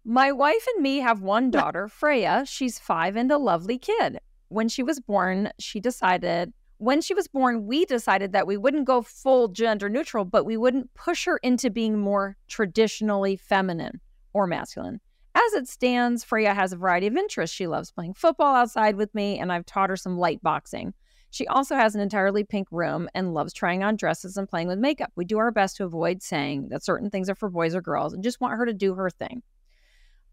My wife and me have one daughter, Freya. She's five and a lovely kid. When she was born, she decided, when she was born, we decided that we wouldn't go full gender neutral, but we wouldn't push her into being more traditionally feminine or masculine. As it stands, Freya has a variety of interests. She loves playing football outside with me, and I've taught her some light boxing. She also has an entirely pink room and loves trying on dresses and playing with makeup. We do our best to avoid saying that certain things are for boys or girls and just want her to do her thing.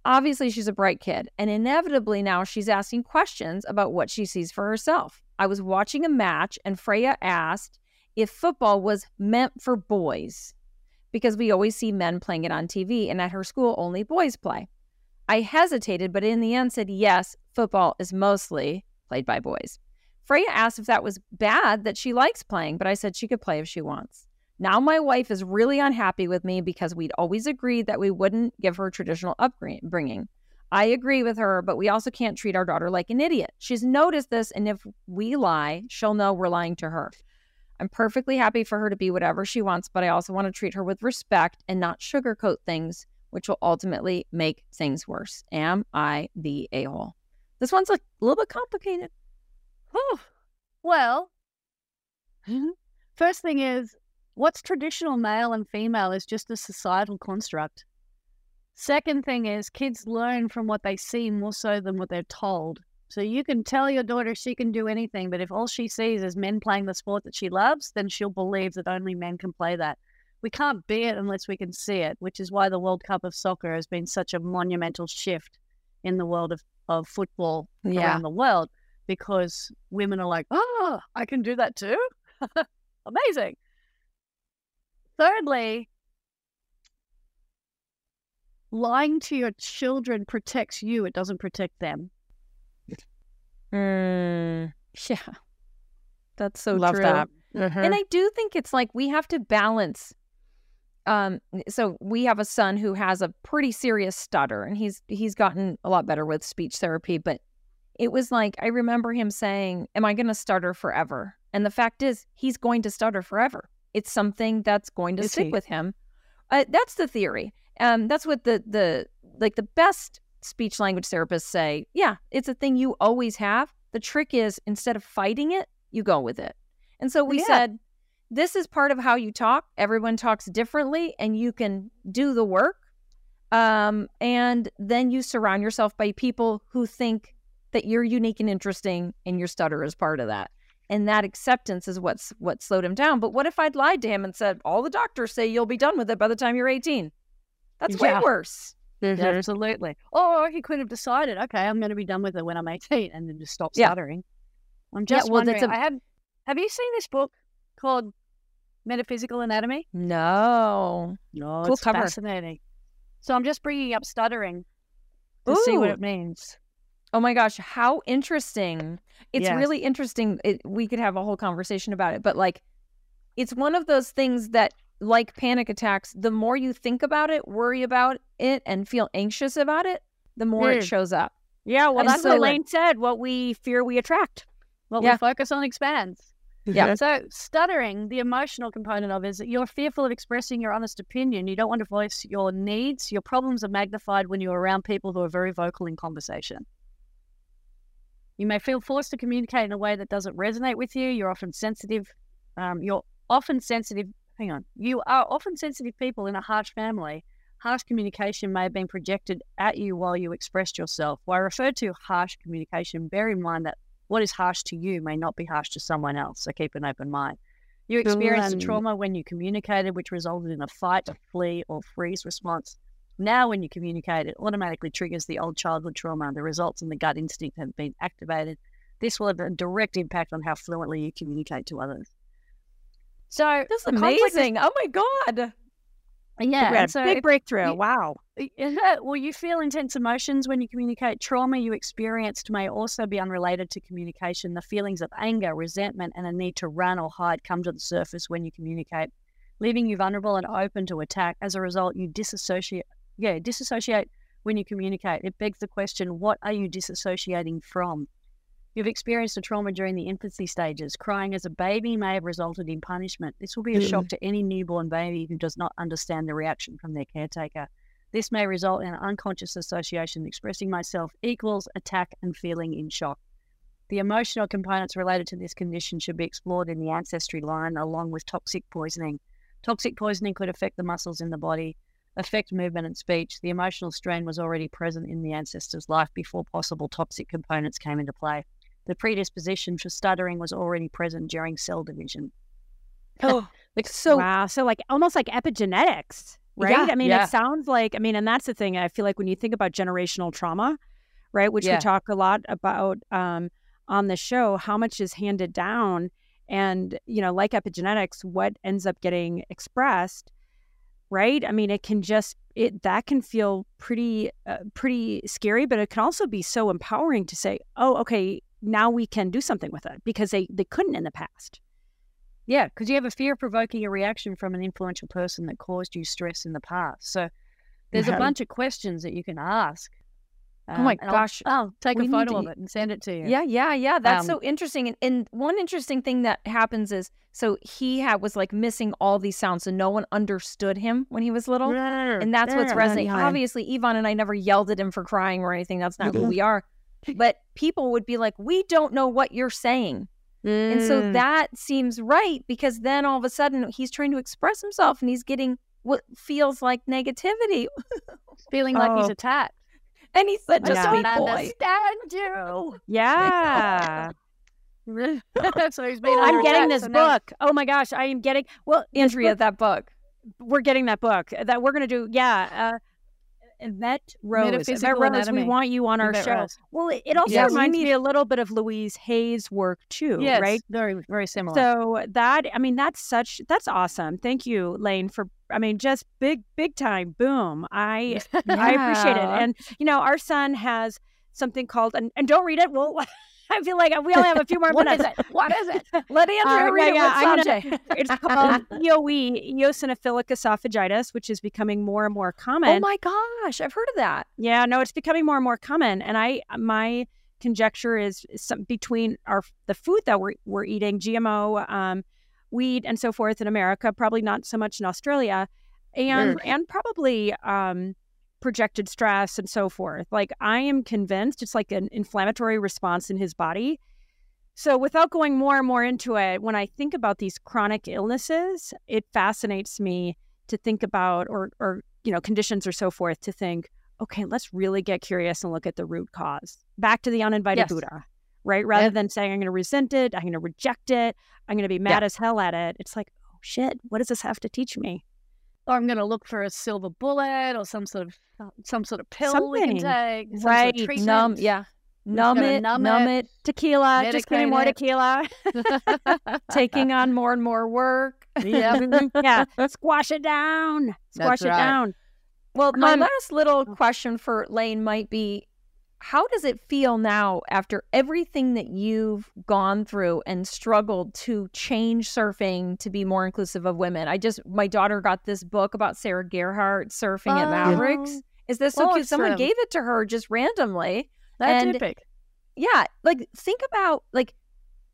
Obviously, she's a bright kid, and inevitably now she's asking questions about what she sees for herself. I was watching a match, and Freya asked if football was meant for boys because we always see men playing it on TV, and at her school, only boys play. I hesitated, but in the end said yes, football is mostly played by boys. Freya asked if that was bad that she likes playing, but I said she could play if she wants. Now my wife is really unhappy with me because we'd always agreed that we wouldn't give her traditional upbringing. I agree with her, but we also can't treat our daughter like an idiot. She's noticed this, and if we lie, she'll know we're lying to her. I'm perfectly happy for her to be whatever she wants, but I also want to treat her with respect and not sugarcoat things, which will ultimately make things worse. Am I the a hole? This one's a little bit complicated. Well, first thing is, what's traditional male and female is just a societal construct. Second thing is, kids learn from what they see more so than what they're told. So you can tell your daughter she can do anything, but if all she sees is men playing the sport that she loves, then she'll believe that only men can play that. We can't be it unless we can see it, which is why the World Cup of Soccer has been such a monumental shift in the world of, of football Yeah. around the world because women are like, oh, I can do that too. Amazing. Thirdly, lying to your children protects you, it doesn't protect them. Mm, yeah. That's so Love true. that. And I do think it's like we have to balance um so we have a son who has a pretty serious stutter and he's he's gotten a lot better with speech therapy but it was like i remember him saying am i going to stutter forever and the fact is he's going to stutter forever it's something that's going to Is stick he? with him uh, that's the theory um that's what the the like the best speech language therapists say yeah it's a thing you always have the trick is instead of fighting it you go with it and so we Yeah. said this is part of how you talk. Everyone talks differently, and you can do the work. Um, and then you surround yourself by people who think that you're unique and interesting, and your stutter is part of that. And that acceptance is what's what slowed him down. But what if I'd lied to him and said, "All the doctors say you'll be done with it by the time you're 18"? That's way worse. Mm-hmm. Absolutely. Or he could have decided, okay, I'm going to be done with it when I'm 18 and then just stop Yeah. stuttering. I'm Yeah, just well, wondering, a- I have, have you seen this book called Metaphysical Anatomy? No. No, Cool it's cover. fascinating. So I'm just bringing up stuttering to see what it means. Oh my gosh, how interesting. It's Yes. really interesting. It, we could have a whole conversation about it, but like it's one of those things that like panic attacks, the more you think about it, worry about it and feel anxious about it, the more it Mm. shows up. Yeah, well, And that's so- what Elaine said. What we fear, we attract. What Yeah. we focus on expands. Yeah. So stuttering, the emotional component of it is that you're fearful of expressing your honest opinion. You don't want to voice your needs. Your problems are magnified when you're around people who are very vocal in conversation. You may feel forced to communicate in a way that doesn't resonate with you. You're often sensitive. Um, you're often sensitive. Hang on. You are often sensitive people in a harsh family. Harsh communication may have been projected at you while you expressed yourself. While I refer to harsh communication, bear in mind that what is harsh to you may not be harsh to someone else. So keep an open mind. You experienced a trauma when you communicated, which resulted in a fight, flee, or freeze response. Now, when you communicate, it automatically triggers the old childhood trauma. The results and the gut instinct have been activated. This will have a direct impact on how fluently you communicate to others. So That's the conflict is- amazing. Oh my God. yeah. we had and a so big breakthrough. you- wow. well, you feel intense emotions when you communicate. Trauma you experienced may also be unrelated to communication. The feelings of anger, resentment, and a need to run or hide come to the surface when you communicate, leaving you vulnerable and open to attack. As a result, you disassociate. Yeah, disassociate when you communicate. It begs the question: What are you disassociating from? You've experienced a trauma during the infancy stages. Crying as a baby may have resulted in punishment. This will be a shock mm. to any newborn baby who does not understand the reaction from their caretaker. This may result in an unconscious association. Expressing myself equals attack and feeling in shock. The emotional components related to this condition should be explored in the ancestry line along with toxic poisoning. Toxic poisoning could affect the muscles in the body, affect movement and speech. The emotional strain was already present in the ancestor's life before possible toxic components came into play. The predisposition for stuttering was already present during cell division. Oh, Like, so wow. So like almost like epigenetics, right? Yeah, I mean, yeah. it sounds like, I mean, and that's the thing. I feel like when you think about generational trauma, right, which Yeah. we talk a lot about um, on the show, how much is handed down and, you know, like epigenetics, what ends up getting expressed, right? I mean, it can just, it that can feel pretty, uh, pretty scary, but it can also be so empowering to say, oh, okay, now we can do something with it because they, they couldn't in the past. Yeah, because you have a fear of provoking a reaction from an influential person that caused you stress in the past. So there's a bunch of questions that you can ask. Oh my Um, and I'll- gosh. I'll, take a photo to- of it and send it to you. Yeah, yeah, yeah. That's Um, so interesting. And, and one interesting thing that happens is so he had was like missing all these sounds, so no one understood him when he was little. And that's what's resonating. Obviously, Yvonne and I never yelled at him for crying or anything. That's not who we are. But people would be like, "We don't know what you're saying," and so Mm. that seems right because then all of a sudden he's trying to express himself and he's getting what feels like negativity, Feeling like he's Oh. attacked. And he's such I a don't sweet boy. understand you. Yeah. so he's been I'm getting this so now- book. Oh my gosh, I am getting well, Andrea, book- that book. we're getting that book that we're gonna do. Yeah, uh, Evette Rose. Evette Metaphysical Rose, we want you on our Evette show. Rose. Well, it, it also Yeah, we reminds me a little bit of Louise Hay's work too, Yes, right? very, very similar. So that I mean, that's such that's awesome. Thank you, Layne, for I mean, just big big time boom. I I appreciate it. And you know, our son has something called and, and don't read it. We'll I feel like we only have a few more What minutes. is it? What is it? Let Uh, read yeah, it yeah, gonna- It's called EOE, eosinophilic esophagitis, which is becoming more and more common. Oh my gosh, I've heard of that. Yeah, no, it's becoming more and more common. And I, my conjecture is some between our the food that we're we're eating, GMO, um, weed, and so forth in America, probably not so much in Australia, and and probably um, projected stress and so forth. Like I am convinced it's like an inflammatory response in his body. So without going more and more into it, when I think about these chronic illnesses, it fascinates me to think about or or you know conditions or so forth to think okay, let's really get curious and look at the root cause. Back to the uninvited Yes. Buddha, right? Rather than saying, I'm going to resent it, I'm going to reject it, I'm going to be mad as hell at it. It's like, oh shit, what does this have to teach me? Or I'm going to look for a silver bullet or some sort of some sort of pill we can take. some sort of Right. Numb, yeah. Numb it, numb numb, it. it. Tequila, just give me more Medicate tequila. taking on more and more work. yeah. yeah, squash it down, squash That's it right. down. Well, my Um, last little question for Layne might be how does it feel now after everything that you've gone through and struggled to change surfing to be more inclusive of women? I just, my daughter got this book about Sarah Gerhardt surfing at Oh. Mavericks. Is this so oh, cute? Someone gave it to her just randomly. That's And- epic. Yeah. Like, think about like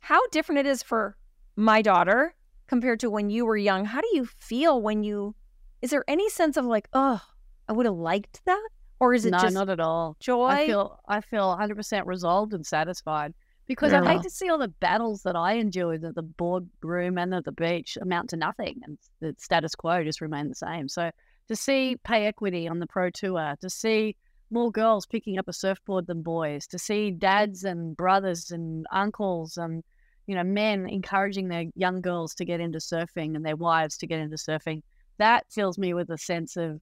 how different it is for my daughter compared to when you were young. How do you feel when you, is there any sense of like, oh, I would have liked that? Or is it no, just not at all. joy? I feel I feel 100 percent resolved and satisfied because Yeah. I'd hate to see all the battles that I endured at the boardroom and at the beach amount to nothing, and the status quo just remain the same. So to see pay equity on the pro tour, to see more girls picking up a surfboard than boys, to see dads and brothers and uncles and you know men encouraging their young girls to get into surfing and their wives to get into surfing, that fills me with a sense of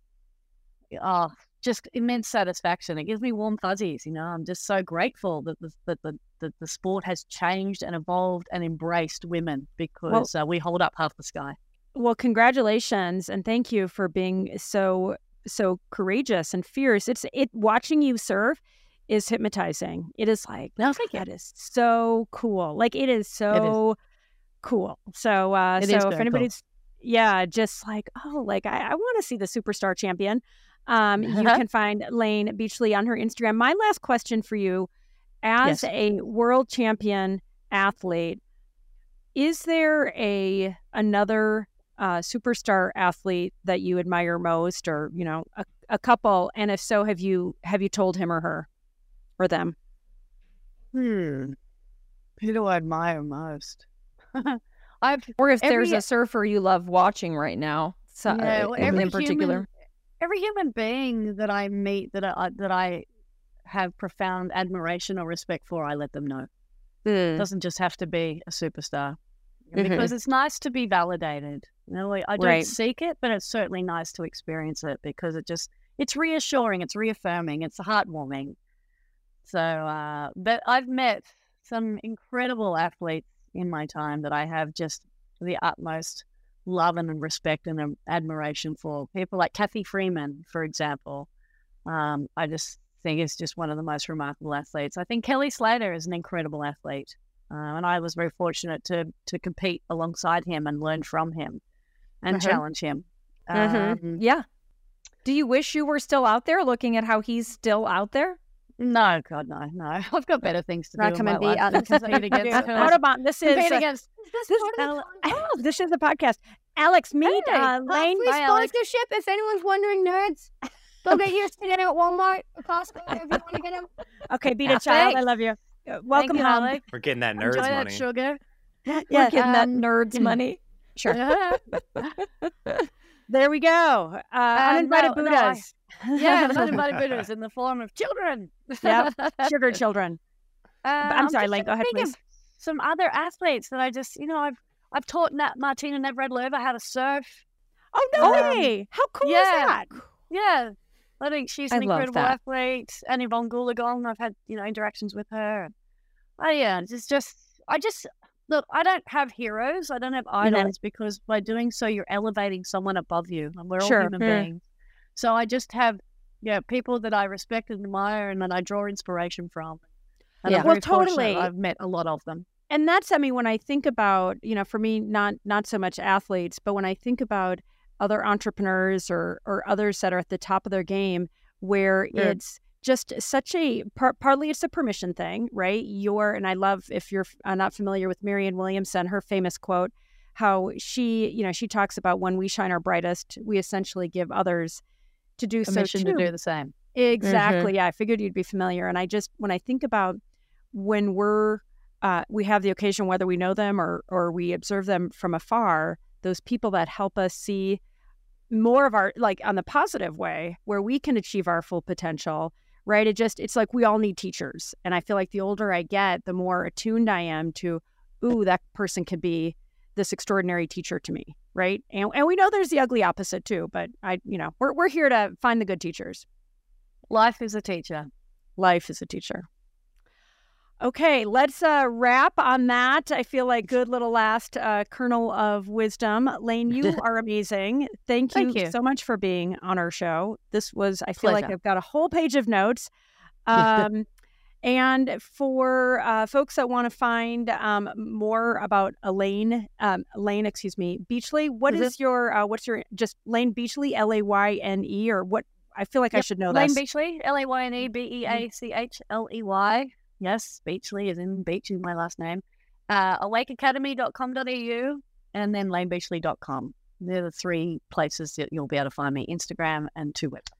oh just immense satisfaction. It gives me warm fuzzies. You know, I'm just so grateful that the that the, that the sport has changed and evolved and embraced women because uh, we hold up half the sky. Well, congratulations and thank you for being so so courageous and fierce. It's it watching you serve is hypnotizing. It is like No, thank you. that is so cool. Like it is so cool. So uh It so is if very cool. anybody's yeah, just like, oh, like I, I want to see the superstar champion. Um, you can find Layne Beachley on her Instagram. My last question for you, as Yes. a world champion athlete, is there a another uh, superstar athlete that you admire most, or you know, a, a couple? And if so, have you have you told him or her, or them? Hmm. Who do I admire most? I've or if every- there's a surfer you love watching right now, so, Yeah, uh, well, in, every in particular. human- every human being that I meet that I that I have profound admiration or respect for, I let them know. It doesn't just have to be a superstar. Mhm. Because it's nice to be validated. You know, I don't Right. seek it, but it's certainly nice to experience it because it just it's reassuring, it's reaffirming, it's heartwarming. So, uh, but I've met some incredible athletes in my time that I have just the utmost love and respect and admiration for. People like Cathy Freeman, for example. Um, I just think is just one of the most remarkable athletes. I think Kelly Slater is an incredible athlete, uh, and I was very fortunate to to compete alongside him and learn from him and Mhm. challenge him. Mhm. Um, Yeah. Do you wish you were still out there looking at how he's still out there? No, God, no, no. I've got better things to Not do. come in and my be life than on- compete against her. Audubon, this is compete uh, against. this, Al- oh, this is a podcast. Alex, meet uh, Layne. free Bye, Alex. sponsorship if anyone's wondering, nerds. Go get yours today at Walmart or Costco if you want to get them. Okay, beat a it, child. I love you. Uh, welcome you, home. Alex. We're getting that Enjoy nerds that money. sugar. We're Yeah, getting that um, nerds money. Sure. There we go. Uh, uninvited no, no, I- Yeah, uninvited Buddhas in the form of children. Yep. Sugar children. Uh, I'm sorry, Layne, go ahead, please. Some other athletes that I just, you know, I've I've taught Nat, Martina Navratilova how to surf. Oh no Um, way! How cool yeah. is that? Yeah, I think she's an love incredible athlete. And Evonne Goolagong, I've had you know interactions with her. Oh yeah, it's just I just look. I don't have heroes. I don't have idols because by doing so, you're elevating someone above you, and we're Sure. all human Mm. beings. So I just have yeah people that I respect and admire, and that I draw inspiration from. And Yeah. I'm well, totally. I've met a lot of them. and that's i mean when i think about you know for me not not so much athletes but when i think about other entrepreneurs or or others that are at the top of their game where Sure. it's just such a par- partly it's a permission thing right you're and i love if you're uh, not familiar with marianne williamson her famous quote how she you know she talks about when we shine our brightest we essentially give others to do so too. to do the same. Exactly. Yeah, I figured you'd be familiar. And I just when I think about when we're uh, we have the occasion, whether we know them or or we observe them from afar, those people that help us see more of our like on the positive way where we can achieve our full potential right it just it's like we all need teachers and i feel like the older i get the more attuned i am to ooh that person could be this extraordinary teacher to me right and, and we know there's the ugly opposite too but i you know we're, we're here to find the good teachers Life is a teacher. life is a teacher. Okay, let's uh, wrap on that. I feel like good little last uh, kernel of wisdom. Layne, you are amazing. Thank you, Thank you. so much for being on our show. This was, I feel like I've got a whole page of notes. Um, and for uh, folks that want to find um, more about Elaine, um, Layne, excuse me, Beachley, what Is is, your, uh, what's your, just Layne Beachley, L A Y N E, or what? I feel like I should know that. Layne this. Beachley, L A Y N E B E A C H L E Y. Yes, Beachley is in Beach is my last name. Uh, awakeacademy.com.au and then laynebeachley.com. They're the three places that you'll be able to find me Instagram and two websites.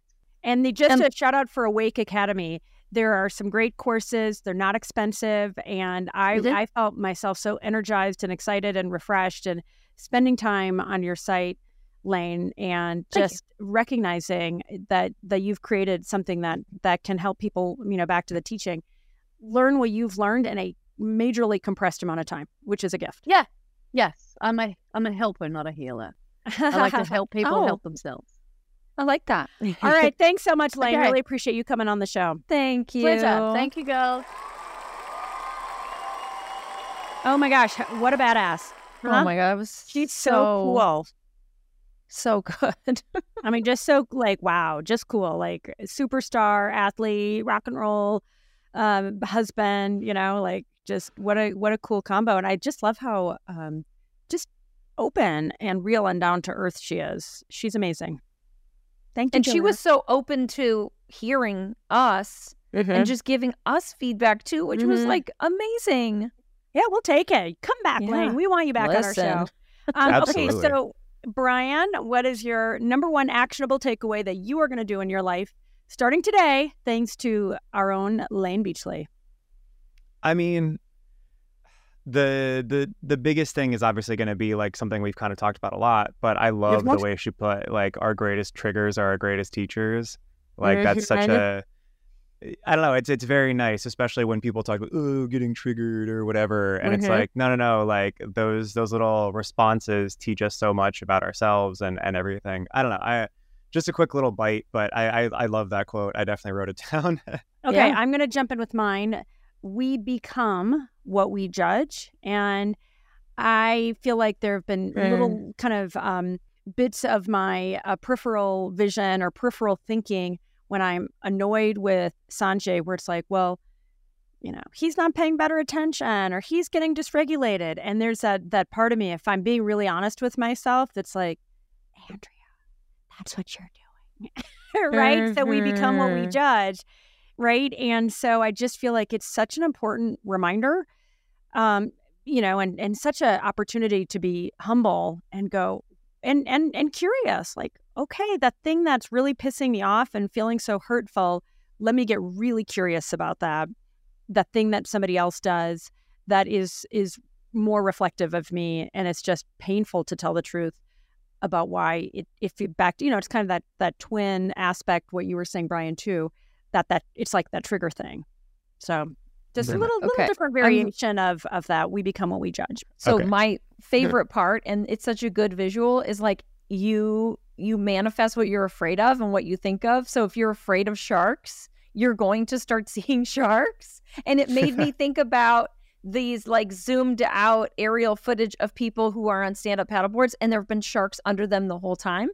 And the, just And- a shout out for Awake Academy. There are some great courses. They're not expensive, and I Mhm. I felt myself so energized and excited and refreshed. And spending time on your site, Layne, and Thank you. just recognizing that that you've created something that that can help people. You know, back to the teaching, learn what you've learned in a majorly compressed amount of time, which is a gift. Yeah. Yes, I'm a I'm a helper, not a healer. I like to help people Oh. help themselves. I like that. All right, thanks so much, Layne. Okay. Really appreciate you coming on the show. Thank you. Pleasure. Thank you, girls. Oh my gosh, what a badass! Oh my god, it was She's so, so cool. so good. I mean, just so like wow, just cool, like superstar athlete, rock and roll um, husband. You know, like just what a what a cool combo. And I just love how um, just open and real and down to earth she is. She's amazing. Thank you. and she was so open to hearing us Mm-hmm. and just giving us feedback too, which was Mhm. like amazing. yeah, we'll take it. Come back, Yeah. Layne. We want you back Listen. on our show. Um, okay, so Brian, what is your number one actionable takeaway that you are going to do in your life starting today, thanks to our own Layne Beachley? I mean, the the the biggest thing is obviously going to be like something we've kind of talked about a lot, but I love the way she put like our greatest triggers are our greatest teachers. Like that's such Mhm. a I don't know, it's it's very nice, especially when people talk about oh getting triggered or whatever, and it's Mhm. like no no no, like those those little responses teach us so much about ourselves and and everything. I don't know, I just a quick little bite, but I I, I love that quote. I definitely wrote it down. Okay, Yeah. I'm going to jump in with mine. We become what we judge. And I feel like there have been little kind of um, bits of my uh, peripheral vision or peripheral thinking when I'm annoyed with Sanjay, where it's like, well, you know, he's not paying better attention or he's getting dysregulated. And there's that that part of me, if I'm being really honest with myself, that's like, Andrea, that's what you're doing. right? So we become what we Mhm. judge. Right. And so I just feel like it's such an important reminder. Um, you know, and and such an opportunity to be humble and go and and and curious, like, okay, that thing that's really pissing me off and feeling so hurtful, let me get really curious about that. That thing that somebody else does that is is more reflective of me and it's just painful to tell the truth about why it if back you know it's kind of that that twin aspect what you were saying brian too that that it's like that trigger thing so just a Very little little different variation of of that we become what we judge So Okay. my favorite part, and it's such a good visual, is like you you manifest what you're afraid of and what you think of. So if you're afraid of sharks, you're going to start seeing sharks. And it made me think about these like zoomed out aerial footage of people who are on stand up paddleboards and there have been sharks under them the whole time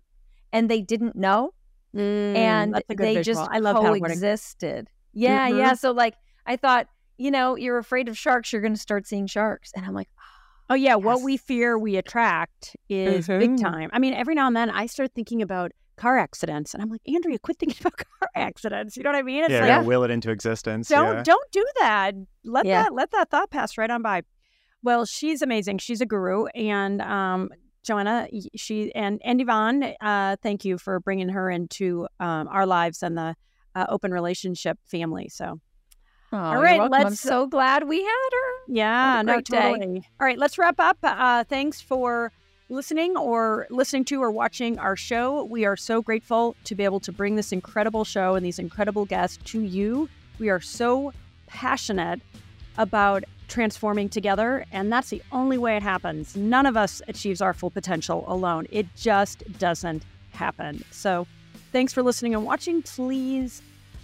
and they didn't know and Mm, that's a good they visual. just i love paddleboarding. coexisted. Yeah, Mhm. yeah. So like I thought, you know, you're afraid of sharks, you're going to start seeing sharks. And I'm like, Oh yeah, what we fear we attract is big Mhm. time. I mean, every now and then I start thinking about car accidents, and I'm like, Andrea, quit thinking about car accidents. You know what I mean? It's yeah, like gonna will it into existence. don't yeah. don't do that. Let Yeah. that let that thought pass right on by. Well, she's amazing. She's a guru, and um, Joanna, she and and Yvonne, uh, thank you for bringing her into um, our lives and the uh, open relationship family. So oh, All right, welcome. I'm let's- so glad we had her. yeah, no, totally. All right, let's wrap up. Uh, thanks for listening or listening to or watching our show. We are so grateful to be able to bring this incredible show and these incredible guests to you. We are so passionate about transforming together, and that's the only way it happens. None of us achieves our full potential alone. It just doesn't happen. So, thanks for listening and watching. Please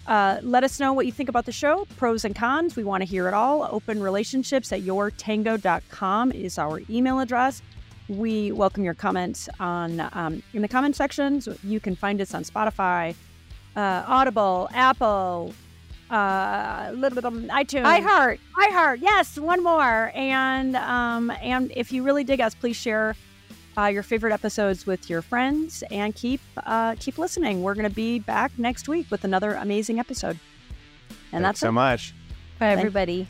uh, let us know what you think about the show, pros and cons. We want to hear it all. Open relationships at yourtango.com is our email address. We welcome your comments on um, in the comment sections. You can find us on Spotify, uh, Audible, Apple, uh, a little bit on iTunes, iHeart. iHeart. Yes, one more. And um, and if you really dig us, please share uh, your favorite episodes with your friends and keep uh, keep listening. We're going to be back next week with another amazing episode. And Thanks that's so it. much. Bye, everybody.